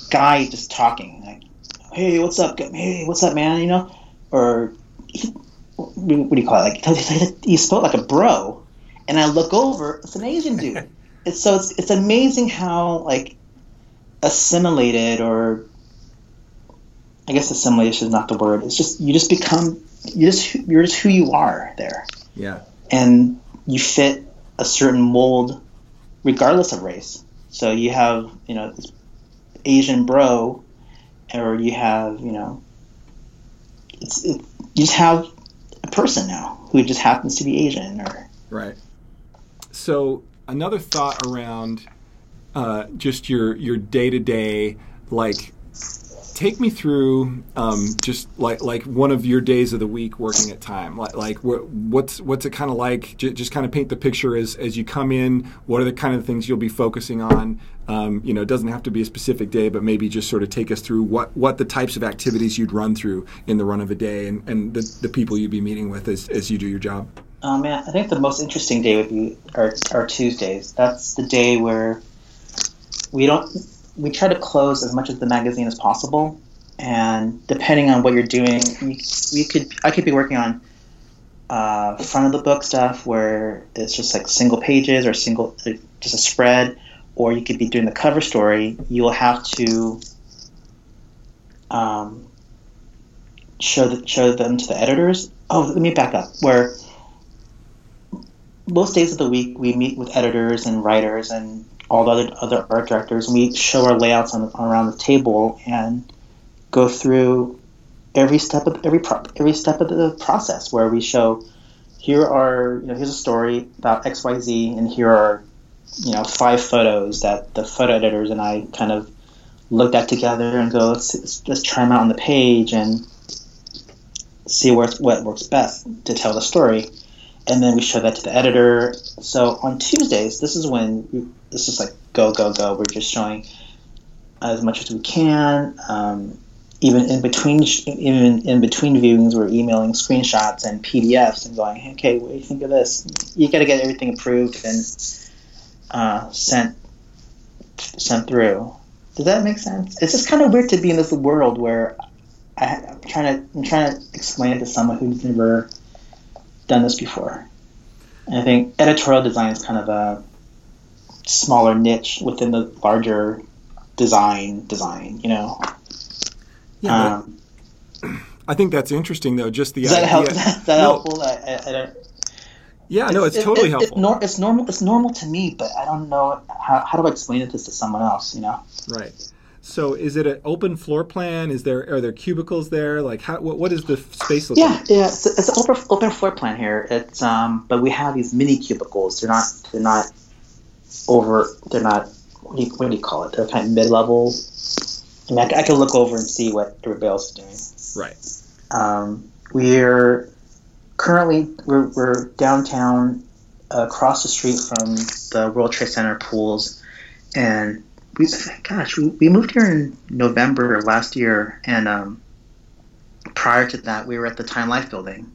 guy just talking like, "Hey, what's up? Hey, what's up, man?" You know, or he, what do you call it? Like he spoke like a bro, and I look over, it's an Asian dude. it's so it's it's amazing how like assimilated or I guess assimilation is not the word. It's just you just become you just you're just who you are there Yeah, and you fit a certain mold regardless of race. So you have, you know, Asian bro, or you have, you know, it's, it, you just have a person now who just happens to be Asian or right. So another thought around uh, just your your day to day, like take me through um, just like like one of your days of the week working at time. Like like what, what's what's it kind of like? J- just kind of paint the picture as as you come in. What are the kind of things you'll be focusing on? Um, you know, it doesn't have to be a specific day, but maybe just sort of take us through what what the types of activities you'd run through in the run of a day, and, and the, the people you'd be meeting with as as you do your job. Man, I think the most interesting day would be our, our Tuesdays. That's the day where we don't we try to close as much of the magazine as possible, and depending on what you're doing, we, we could I could be working on uh, front of the book stuff where it's just like single pages or single uh, just a spread, or you could be doing the cover story. You'll have to um, show the, show them to the editors. Oh, let me back up. Where most days of the week we meet with editors and writers and all the other other art directors, and we show our layouts on around the table and go through every step of every pro, every step of the process. Where we show here are you know here's a story about X Y Z, and here are you know five photos that the photo editors and I kind of looked at together and go let's let's try them out on the page and see where what works best to tell the story and then we show that to the editor. So on Tuesdays, this is when we, this is like go go go. We're just showing as much as we can. Um, even in between, even in between viewings, we're emailing screenshots and PDFs and going, okay, what do you think of this? You got to get everything approved and uh, sent sent through. Does that make sense? It's just kind of weird to be in this world where I, am trying to I'm trying to explain it to someone who's never done this before. And I think editorial design is kind of a smaller niche within the larger design design. You know. Yeah. Um, I think that's interesting, though. Just the does idea. That help, is that no. helpful? I, I, I don't, yeah, no, it's, it's totally it, helpful. It, nor, it's normal. It's normal to me, but I don't know how, how do I explain it to someone else. You know. Right. So is it an open floor plan? Is there are there cubicles there? Like how what, what is the space look yeah, like? Yeah, it's, it's an open, open floor plan here. It's um, but we have these mini cubicles. They're not they're not over. They're not what do you, what do you call it? They're kind of mid level. I mean, I, I, can look over and see what everybody else is doing. Right. Um, we're currently we're, we're downtown, uh, across the street from the World Trade Center pools, and we gosh we, we moved here in November last year, and um, prior to that we were at the Time Life building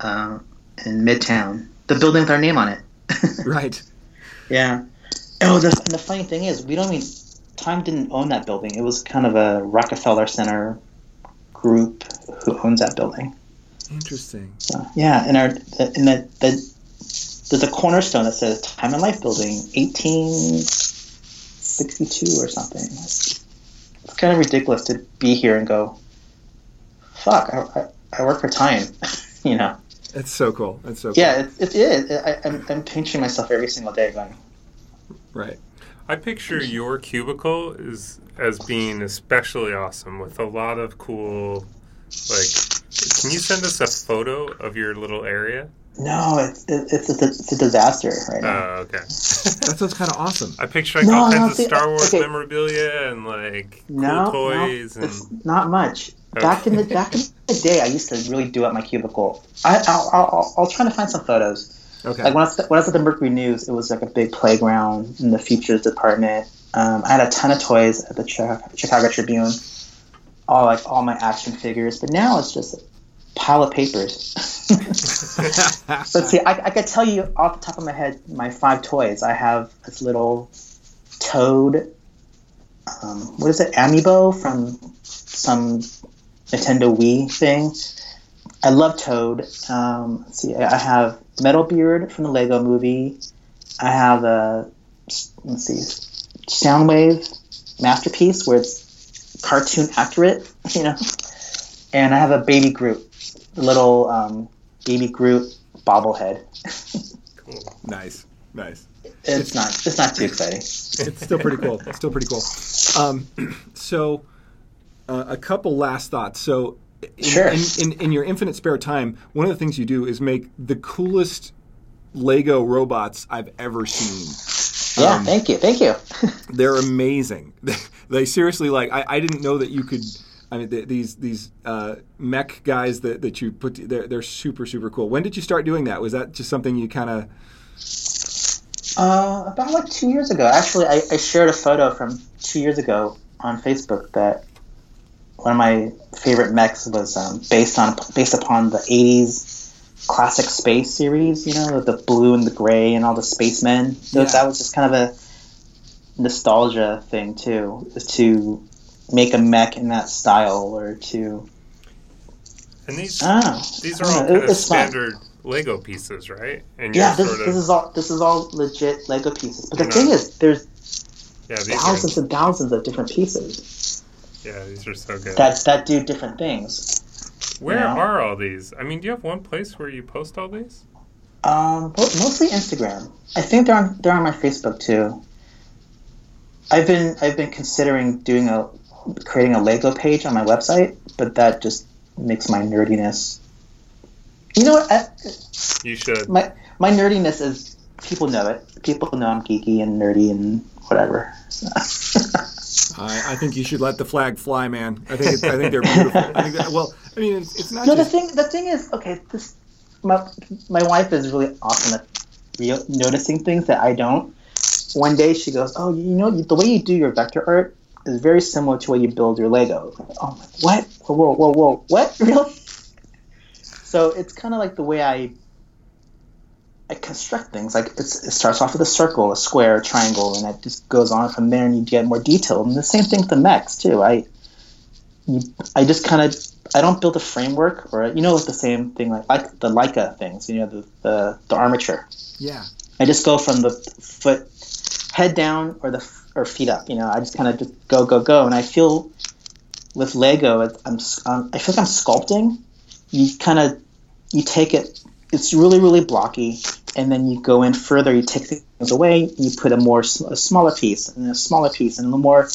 uh, in Midtown, the building with our name on it. right. Yeah. Oh, the, and the funny thing is, we don't even Time didn't own that building. It was kind of a Rockefeller Center group who owns that building. Interesting. So, yeah, and our in the, the there's a cornerstone that says Time and Life Building, 18 62 or something. It's kind of ridiculous to be here and go, fuck, I, I, I work for time, you know. It's so cool. It's so cool. Yeah, it, it is. I, I'm, I'm pinching myself every single day going, right. I picture your cubicle is as being especially awesome with a lot of cool, like, can you send us a photo of your little area? No, it's it's a, it's a disaster right now. Oh, okay. that sounds kind of awesome. I picture like no, all kinds no, of Star Wars okay. memorabilia and like no, cool toys. No, and... not much. Okay. Back in the back in the day, I used to really do up my cubicle. I I'll, I'll, I'll try to find some photos. Okay. Like when I, was, when I was at the Mercury News, it was like a big playground in the features department. Um, I had a ton of toys at the Chicago Tribune, all like all my action figures. But now it's just a pile of papers. Let's see, I, I could tell you off the top of my head my five toys. I have this little toad. Um, what is it? Amiibo from some Nintendo Wii thing. I love Toad. Um, see, I have Metalbeard from the Lego Movie. I have a let's see, Soundwave masterpiece where it's cartoon accurate, you know. And I have a Baby Groot, little um, Baby Groot bobblehead. cool. Nice, nice. It's, it's, not. It's not too exciting. It's still pretty cool. It's still pretty cool. Um, so, uh, a couple last thoughts. So, in, sure. In, in, in, your infinite spare time, one of the things you do is make the coolest Lego robots I've ever seen. Yeah, um, thank you, thank you. they're amazing. they seriously like. I, I didn't know that you could I mean, the, these these uh, mech guys that, that you put, they're, they're super, super cool. When did you start doing that? Was that just something you kind of. Uh, about like two years ago. Actually, I, I shared a photo from two years ago on Facebook that one of my favorite mechs was um, based on based upon the '80s classic space series, you know, the blue and the gray and all the spacemen. Those, Yeah. That was just kind of a nostalgia thing too, to make a mech in that style or to And these oh, these are all know, kind of it's fun. standard Lego pieces, right? And Yeah, this, sort this is all this is all legit Lego pieces. But the thing is, there's yeah, thousands are, and thousands of different pieces yeah, these are so good. that that do different things. Where yeah. are all these? I mean, do you have one place where you post all these? Um, mo- mostly Instagram. I think they're on they're on my Facebook too. I've been I've been considering doing a creating a Lego page on my website, but that just makes my nerdiness. You know what? I, You should. my my nerdiness is people know it. People know I'm geeky and nerdy and whatever. I, I think you should let the flag fly, man. I think it's, I think they're beautiful. I think that, well, I mean, it's, it's not no, the thing the thing is okay. This my my wife is really awesome at real, noticing things that I don't. One day she goes, "Oh, you know, the way you do your vector art is very similar to way you build your Lego." Oh, my, what? Whoa, whoa, whoa, whoa! What? Really? So it's kind of like the way I I construct things. Like it's, it starts off with a circle, a square, a triangle, and it just goes on from there, and you get more detailed. And the same thing with the mechs too. I you, I just kind of I don't build a framework or you know it's the same thing like like the Laika things. You know the the, the armature. yeah. I just go from the foot head down or the or feet up. You know, I just kind of just go go go, and I feel with Lego, I'm um, I feel like I'm sculpting. You kind of you take it. It's really really blocky, and then you go in further. You take things away. You put a more a smaller piece and a smaller piece and little more.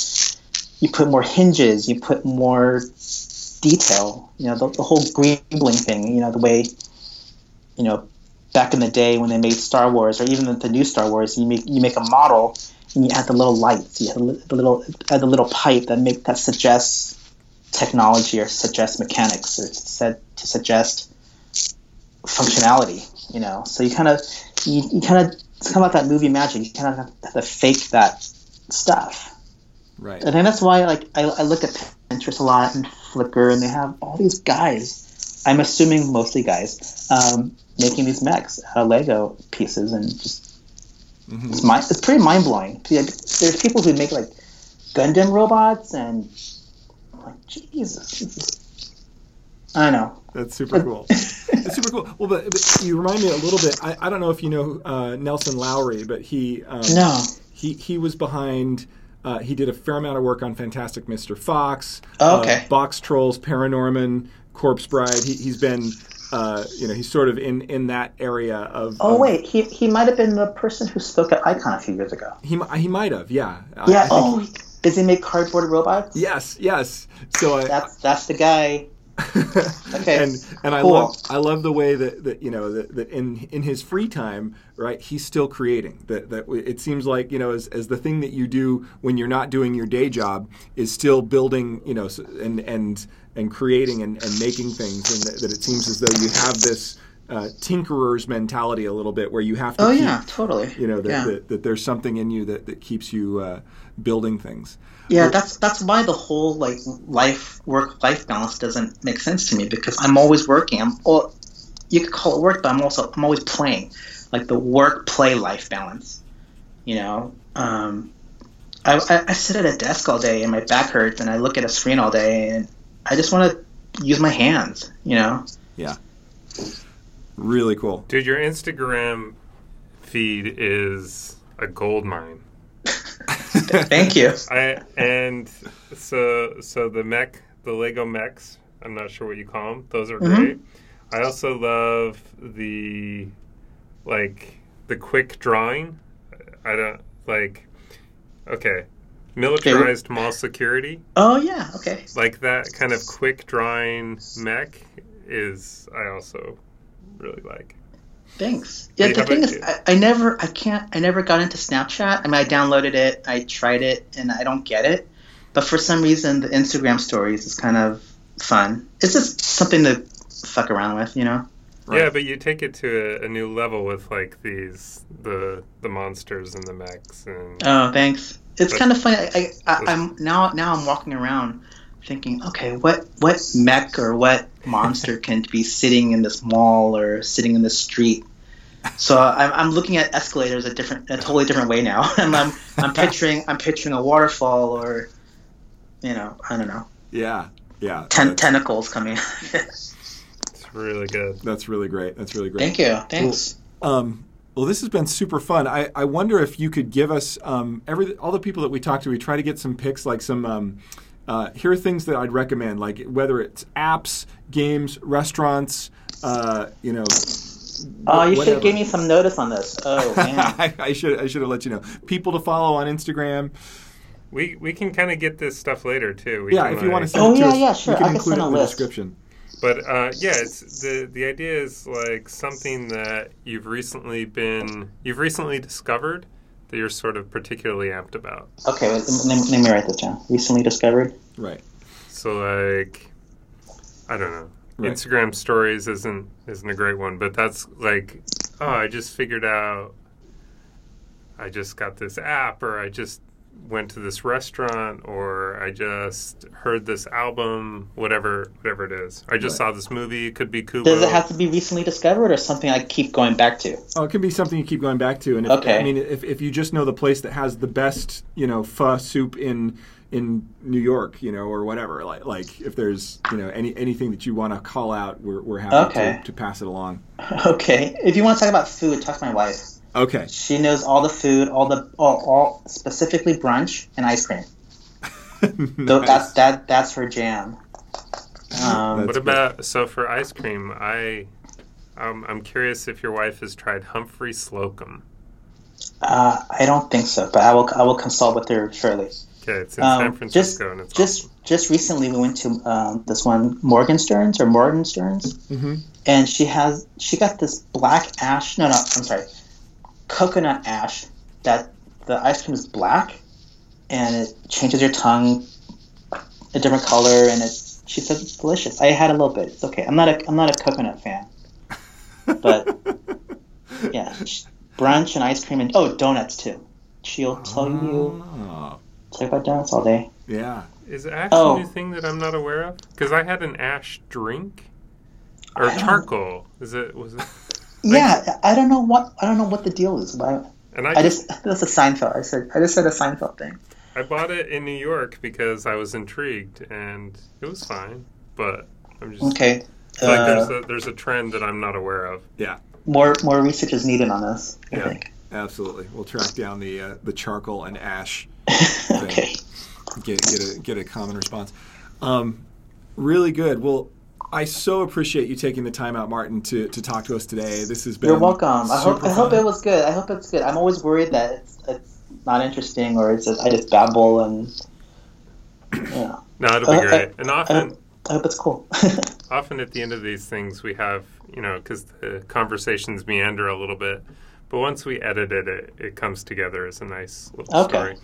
You put more hinges. You put more detail. You know, the, the whole greebling thing. You know, the way you know back in the day when they made Star Wars, or even the, the new Star Wars, you make you make a model and you add the little lights, you add the, the little add the little pipe that make that suggests technology or suggests mechanics or said to suggest functionality. You know, so you kind of you, you kind of it's kind of like that movie magic. You kind of have to fake that stuff. Right. And then that's why like I, I look at Pinterest a lot and Flickr, and they have all these guys. I'm assuming mostly guys um, making these mechs out of Lego pieces, and just Mhm. it's mind, it's pretty mind blowing. There's people who make like Gundam robots, and I'm like Jesus, I know. That's super cool. It's super cool. Well, but, but you remind me a little bit. I, I don't know if you know uh, Nelson Lowry, but he um, No. he he was behind. Uh, he did a fair amount of work on Fantastic Mr. Fox, Oh, okay. uh, Box Trolls, Paranorman, Corpse Bride. He, he's been, uh, you know, he's sort of in in that area of. Oh of- wait, he he might have been the person who spoke at Icon a few years ago. he he might have, yeah. Yeah. I think- oh, does he make cardboard robots? Yes, yes. So I, That's that's the guy. Okay, and and I love I love the way that, that you know that, that in in his free time, right? He's still creating. That that it seems like you know as, as the thing that you do when you're not doing your day job is still building, you know, and and and creating and, and making things, and that, that it seems as though you have this uh, tinkerer's mentality a little bit, where you have to Oh keep, yeah, totally. you know that, yeah. that, that there's something in you that, that keeps you uh, building things. Yeah, that's that's why the whole like life work life balance doesn't make sense to me because I'm always working. I'm well, you could call it work, but I'm also I'm always playing, like the work play life balance. You know, um, I, I I sit at a desk all day and my back hurts, and I look at a screen all day, and I just want to use my hands. You know, Yeah. Really cool. Dude, your Instagram feed is a gold mine. thank you. I and so so the mech, the Lego mechs. I'm not sure what you call them. Those are Mhm. great. I also love the like the quick drawing. I don't like. Okay, militarized mall security. Oh yeah, okay. Like that kind of quick drawing mech is I also really like. Thanks. Yeah, the thing is, I, I never, I can't, I never got into Snapchat. I mean, I downloaded it, I tried it, and I don't get it. But for some reason, the Instagram stories is kind of fun. It's just something to fuck around with, you know. Right. Yeah, but you take it to a, a new level with like these the the monsters and the mechs and Oh, thanks. It's kind of funny. I, I, I, I'm now, now I'm walking around thinking, okay, what what mech or what monster can be sitting in this mall or sitting in this street? So I'm, I'm looking at escalators a different, a totally different way now. and I'm I'm picturing I'm picturing a waterfall or, you know, I don't know, Yeah, yeah. ten, That's- tentacles coming. It's really good. That's really great. That's really great. Thank you. Thanks. Um, well, this has been super fun. I, I wonder if you could give us um, every all the people that we talked to. We try to get some picks, like some. Um, uh, here are things that I'd recommend, like whether it's apps, games, restaurants. Uh, you know. Oh, you whatever. should give me some notice on this. Oh man. I, I should I should have let you know. People to follow on Instagram. We we can kind of get this stuff later too. We Yeah, if you want to like- send Oh, it to yeah, us, yeah, sure. we can I can include send it a in the list. description. But uh, yeah, it's the the idea is like something that you've recently been you've recently discovered that you're sort of particularly amped about. Okay, let, me, let me write this down. Recently discovered. Right. So like, I don't know. Right. Instagram stories isn't isn't a great one, but that's like, oh, I just figured out. I just got this app, or I just went to this restaurant, or I just heard this album, whatever whatever it is. I just Right. saw this movie. It could be Kubo. Does it have to be recently discovered or something I keep going back to? Oh, it can be something you keep going back to, and if, Okay. I mean, if, if you just know the place that has the best, you know, pho soup in in New York, you know, or whatever, like like if there's you know any anything that you want to call out, we're we're happy Okay. to, to pass it along. Okay. If you want to talk about food, talk to my wife. Okay. She knows all the food, all the all, all specifically brunch and ice cream. So that's that that's her jam. Um, That's What good. about so for ice cream? I, um, I'm curious if your wife has tried Humphry Slocombe. uh, I don't think so, but I will I will consult with her shortly. Okay, it's in Um, San just Francisco, and it's just awesome. just recently we went to um, this one Morgan Stearns or Morgenstern's, Mhm. and she has she got this black ash. No, no, I'm sorry, coconut ash. That the ice cream is black, and it changes your tongue a different color, and it. She said it's delicious. I had a little bit. It's okay. I'm not a I'm not a coconut fan, but yeah, sh- brunch and ice cream and oh donuts too. She'll tell you Oh, talk about donuts all day. yeah. Is ash Oh. a new thing that I'm not aware of? Because I had an ash drink or charcoal. Is it was it? Yeah, I don't know what I don't know what the deal is. But And I, I just just that's a Seinfeld. I said I just said a Seinfeld thing. I bought it in New York because I was intrigued, and it was fine. But I'm just Okay, I feel like there's uh, a there's a trend that I'm not aware of. Yeah. more more research is needed on this. I Yeah. think. Absolutely. We'll track down the uh, the charcoal and ash. okay. get get a get a common response. Um, really good. Well, I so appreciate you taking the time out, Martin, to, to talk to us today. This has been You're welcome. I hope I hope it was good. I hope it's good. I'm always worried that it's, it's not interesting or it's just, I just babble and yeah. No, it'll be great. And often I hope it's cool. often at the end of these things we have you know because the conversations meander a little bit but once we edit it it, it comes together as a nice little Okay. story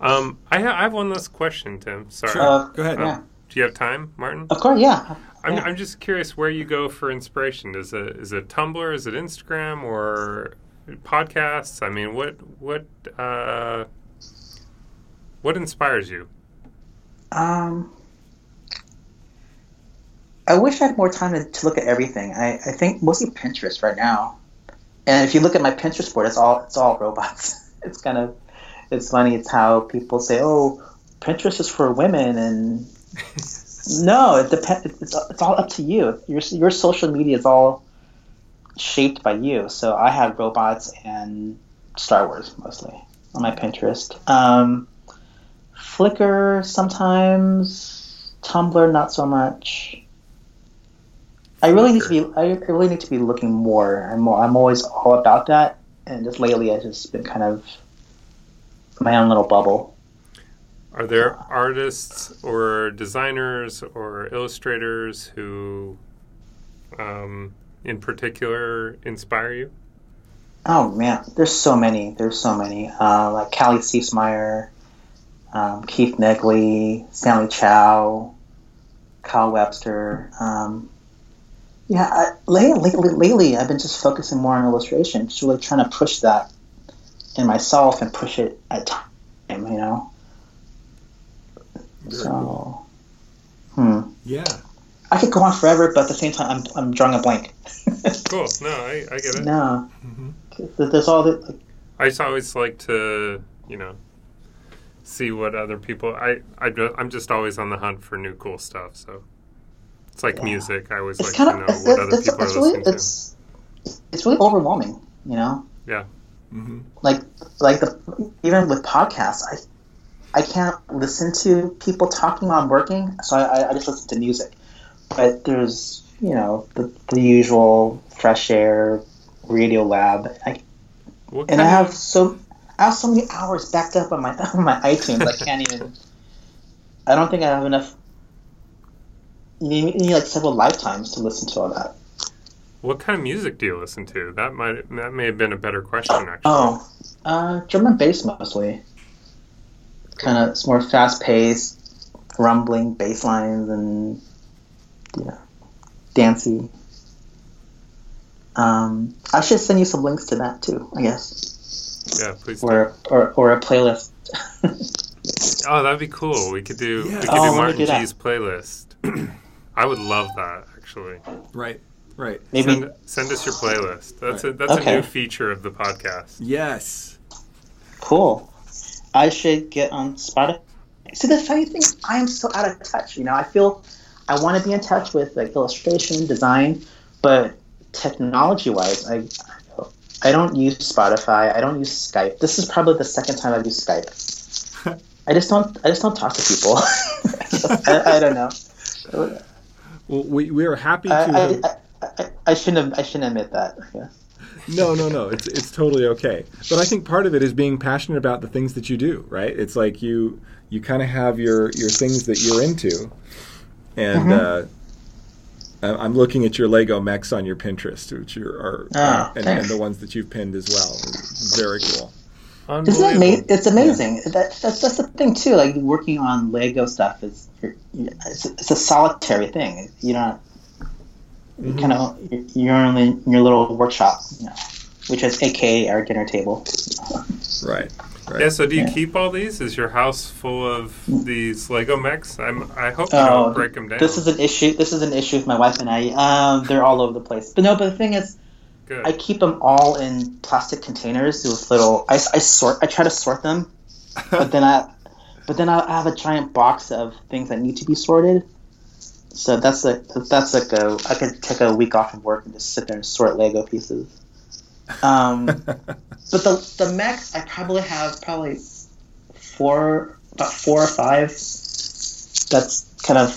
um, I, ha- I have one last question tim sorry Sure. Uh, Go ahead. yeah. Do you have time martin of course, yeah. I'm, yeah. I'm just curious where you go for inspiration is it is it tumblr is it instagram or podcasts i mean what what uh, what inspires you Um, I wish I had more time to, to look at everything. I, I think mostly Pinterest right now. And if you look at my Pinterest board, it's all it's all robots. It's kind of it's funny. It's how people say, "Oh, Pinterest is for women," and no, it depends. It's, it's all up to you. Your your social media is all shaped by you. So I have robots and Star Wars mostly on my Pinterest. Um, Flickr sometimes, Tumblr not so much. I really need to be. I really need to be looking more. I'm. more- I'm always all about that, and just lately, I've just been kind of my own little bubble. Are there artists or designers or illustrators who, um, in particular, inspire you? Oh man, there's so many. There's so many. Uh, like Kali Ciesemier, um, Keith Negley, Stanley Chow, Kyle Webster. Um, yeah, I, lately, lately, I've been just focusing more on illustration, just really trying to push that in myself and push it at time. You know. Very so, cool. Hmm. Yeah. I could go on forever, but at the same time, I'm, I'm drawing a blank. Cool. No, I, I get it. no. Mhm. There's all the. Like, I just always like to, you know, see what other people. I, I I'm just always on the hunt for new cool stuff. So it's like Yeah. music. I always it's like kind to know of. It's, what other it's, people it's are really. listening It's, it's really overwhelming, you know? Yeah. Mm-hmm. like like the even with podcasts i i can't listen to people talking while i'm working so i, I just listen to music but there's you know the, the usual fresh air radio lab I, and i have so i have so many hours backed up on my on my itunes i can't even i don't think i have enough you need, you need like several lifetimes to listen to all that what kind of music do you listen to? That might that may have been a better question actually. Oh, uh, drum and bass mostly. Kind of, it's more fast paced, rumbling bass lines and, you know, dancey. Um, I should send you some links to that too, I guess, Yeah, please. do. or or, or a playlist. Oh, that'd be cool. We could do Yeah. we could Oh, let do Martin do. Gee's playlist. I would love that actually. Right. Right. Maybe Send, send us your playlist. That's a that's Okay. a new feature of the podcast. Yes. cool. I should get on Spotify. See, the funny thing, I am so out of touch. You know, I feel I want to be in touch with like illustration, design, but technology-wise, I I don't use Spotify. I don't use Skype. This is probably the second time I've used Skype. I just don't. I just don't talk to people. I, I don't know. Well, we, we are happy to I, have. I, I, I, I shouldn't. Have, I shouldn't admit that. Yeah. No, no, no. It's it's totally okay. But I think part of it is being passionate about the things that you do, right? It's like you you kind of have your your things that you're into, and Mm-hmm. uh, I- I'm looking at your Lego mechs on your Pinterest, which are, are Oh, and, and the ones that you've pinned as well. Very cool. Isn't that Unbelievable. amazing? It's amazing. That, that's that's the thing too. Like working on Lego stuff is it's, it's a solitary thing. You're not Mhm. kind of you're in your little workshop, you know, which is AKA our dinner table. Right. Right. Yeah, so do you Yeah. keep all these? Is your house full of these Lego mechs? I'm, I hope you Oh, don't break them down. This is an issue. This is an issue with my wife and I. Um, they're all over the place. But no, but the thing is, Good. I keep them all in plastic containers with little. I, I sort. I try to sort them, but then I, but then I have a giant box of things that need to be sorted. So that's like that's like a. I could take a week off of work and just sit there and sort Lego pieces. Um, but the the mechs I probably have probably four about four or five. That's kind of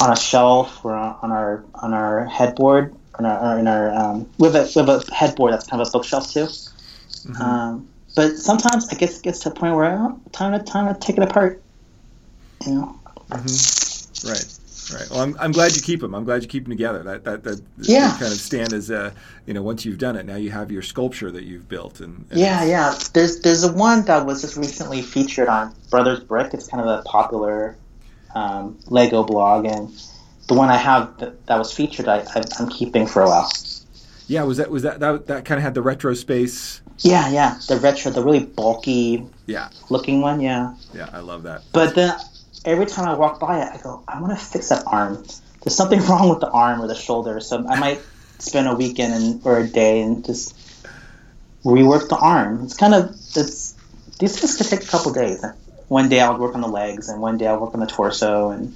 on a shelf or on our on our headboard on our, in our um, we have a we have a headboard that's kind of a bookshelf too. Mhm. Um, but sometimes I guess it gets to a point where oh, time to time to take it apart. You know. Mhm. Right. Right. Well, I'm, I'm glad you keep them. I'm glad you keep them together. That that that Yeah. kind of stand as a you know once you've done it, now you have your sculpture that you've built and, and Yeah, yeah. There's there's a one that was just recently featured on Brothers Brick. It's kind of a popular um, Lego blog, and the one I have that, that was featured, I, I I'm keeping for a while. yeah. Was that was that that, that kind of had the retro space? Yeah, yeah. The retro, the really bulky Yeah. looking one. Yeah. Yeah. I love that. But then every time I walk by it, I go, I want to fix that arm. There's something wrong with the arm or the shoulder, so I might spend a weekend and, or a day and just rework the arm. It's kind of it's these things could take a couple days. One day I'll work on the legs, and one day I'll work on the torso, and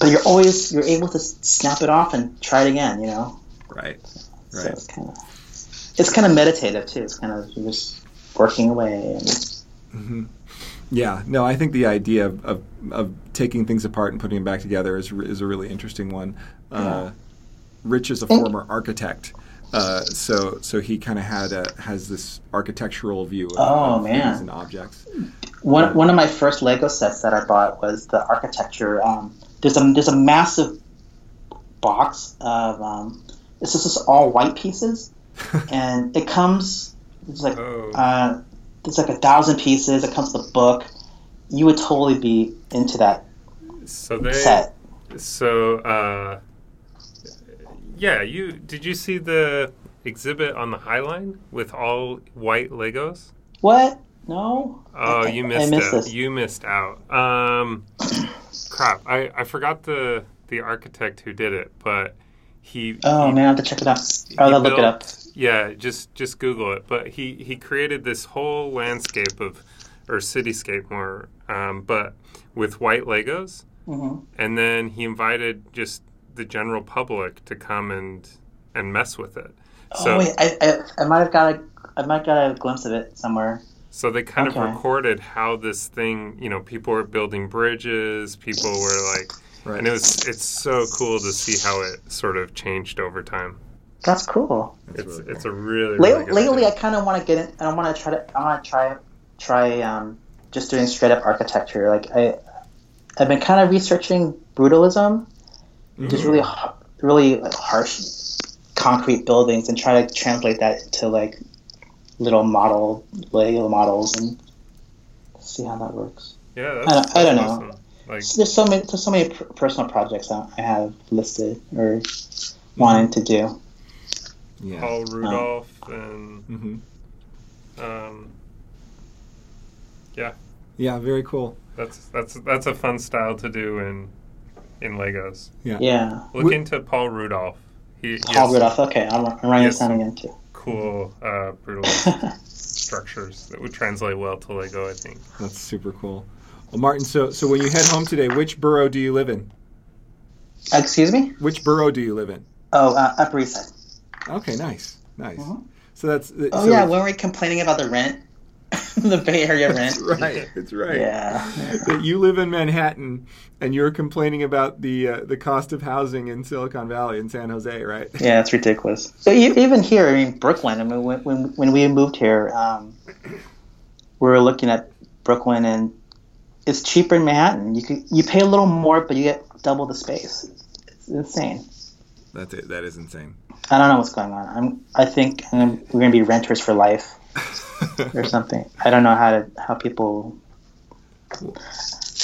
but you're always you're able to snap it off and try it again. You know, Right. so Right. it's kind of it's kind of meditative too. It's kind of you're just working away and hmm Yeah, no, I think the idea of, of, of taking things apart and putting them back together is, is a really interesting one. Uh, Rich is a And- former architect, uh, so so he kind of had a, has this architectural view of, Oh, of man. things and objects. One, one of my first Lego sets that I bought was the architecture. Um, there's a there's a massive box of um, it's just this all white pieces, and it comes it's like Oh. uh, it's like a thousand pieces. It comes with a book. You would totally be into that so they set. so uh, yeah, you did you see the exhibit on the High Line with all white Legos? What? No. Oh, I- you missed, missed it. this. You missed out. Um, crap. I, I forgot the the architect who did it, but he. Oh he, man, I have to check it out. I'll look it up. Built- Yeah, just just Google it. But he he created this whole landscape of, or cityscape more, um, but with white Legos, hmm and then he invited just the general public to come and and mess with it. So oh wait, I, I I might have got a I might got a glimpse of it somewhere. So they kind Okay. of recorded how this thing, you know, people were building bridges, people were like, Right. and it was it's so cool to see how it sort of changed over time. That's cool. That's it's really it's a really, Late, really good lately, I kind of want to get in. I want to try to. I want to try try um, just doing straight up architecture. Like I, I've been kind of researching brutalism, just Mm-hmm. really really harsh concrete buildings, and try to translate that to like little model Lego models and see how that works. yeah, that's, I don't- I don't that's know. Like, So there's so many there's so many personal projects I I have listed or wanting to do. Yeah. Paul Rudolph and hmm um, Yeah. Yeah, very cool. that's that's that's a fun style to do in in Legos. Yeah, yeah. Look Wh- into Paul Rudolph. He, he Paul has Rudolph. Okay, I'm, I'm writing Yes. this down again too. cool uh, brutal structures that would translate well to Lego. I think. That's super cool. Well, Martin, so so when you head home today, which borough do you live in? Excuse me. Which borough do you live in? Oh, uh, Upper East Side. Okay, nice, nice. Mhm. So that's Oh so yeah, it's- when we were complaining about the rent, the Bay Area rent. That's right. That's right. Yeah. That you live in Manhattan and you're complaining about the uh, the cost of housing in Silicon Valley in San Jose, right? Yeah, it's ridiculous. So e- even here, I mean, Brooklyn. I mean, when when, when we moved here, um, we were looking at Brooklyn, and it's cheaper in Manhattan. You could you pay a little more, but you get double the space. It's insane. That's it. That is insane. I don't know what's going on. I'm. I think um, we're gonna be renters for life or something. I don't know how to how people.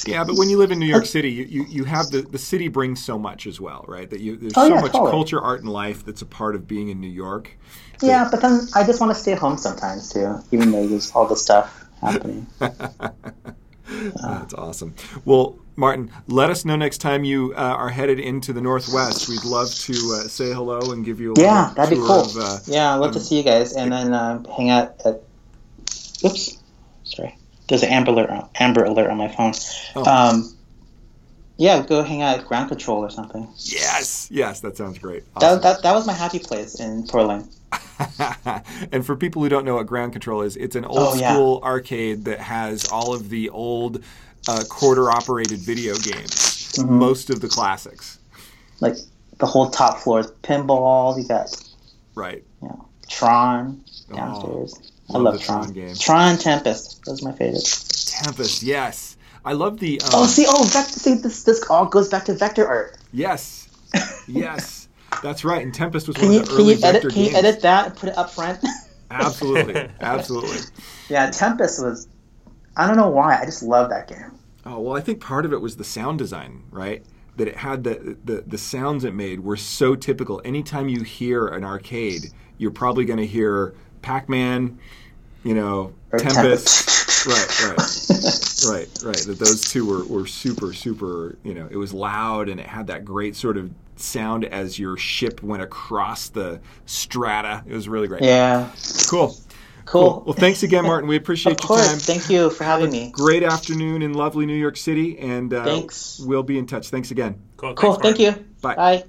Yeah, but when you live in New York City, you, you, you have the, the city brings so much as well, right? That you there's Oh, so yeah, much totally. culture, art, and life that's a part of being in New York. Yeah, but then I just want to stay home sometimes too, even though there's all this stuff happening. That's awesome. Well, Martin, let us know next time you uh, are headed into the Northwest. We'd love to uh, say hello and give you a Yeah, that'd be cool. Of, uh, yeah, I'd love to um, see you guys, and then um, hang out at. Oops, sorry. There's an amber alert, amber alert on my phone. Oh. Um, yeah, go hang out at Ground Control or something. yes, yes, that sounds great. That, that, that was my happy place in Portland. and for people who don't know what ground control is, it's an old Oh, yeah. school arcade that has all of the old uh, quarter operated video games, Mhm. most of the classics. Like the whole top floor is pinball. You got Right. you know, Tron Oh, downstairs. I love Tron. Tron game. Tron Tempest. Those are my favorite. Tempest, yes. I love the. Um, Oh, see, oh, vec- see, this this all goes back to vector art. Yes. Yes. That's right. And Tempest was Can one you of the can early you edit vector can you edit that and put it up front? Absolutely. Absolutely. yeah, Tempest was. I don't know why. I just love that game. Oh, well, I think part of it was the sound design, right? That it had the, the, the sounds it made were so typical. Anytime you hear an arcade, you're probably going to hear Pac Man, you know, Or Tempest. Right, right. Right, right. That those two were, were super, super, you know, it was loud and it had that great sort of sound as your ship went across the strata. It was really great. Yeah. Cool. Cool. Well, thanks again, Martin. We appreciate of your course. time. Thank you for having me. Great afternoon in lovely New York City, and uh, Thanks. we'll be in touch. Thanks again. Cool. Cool. thanks, Thank you. Bye. Bye.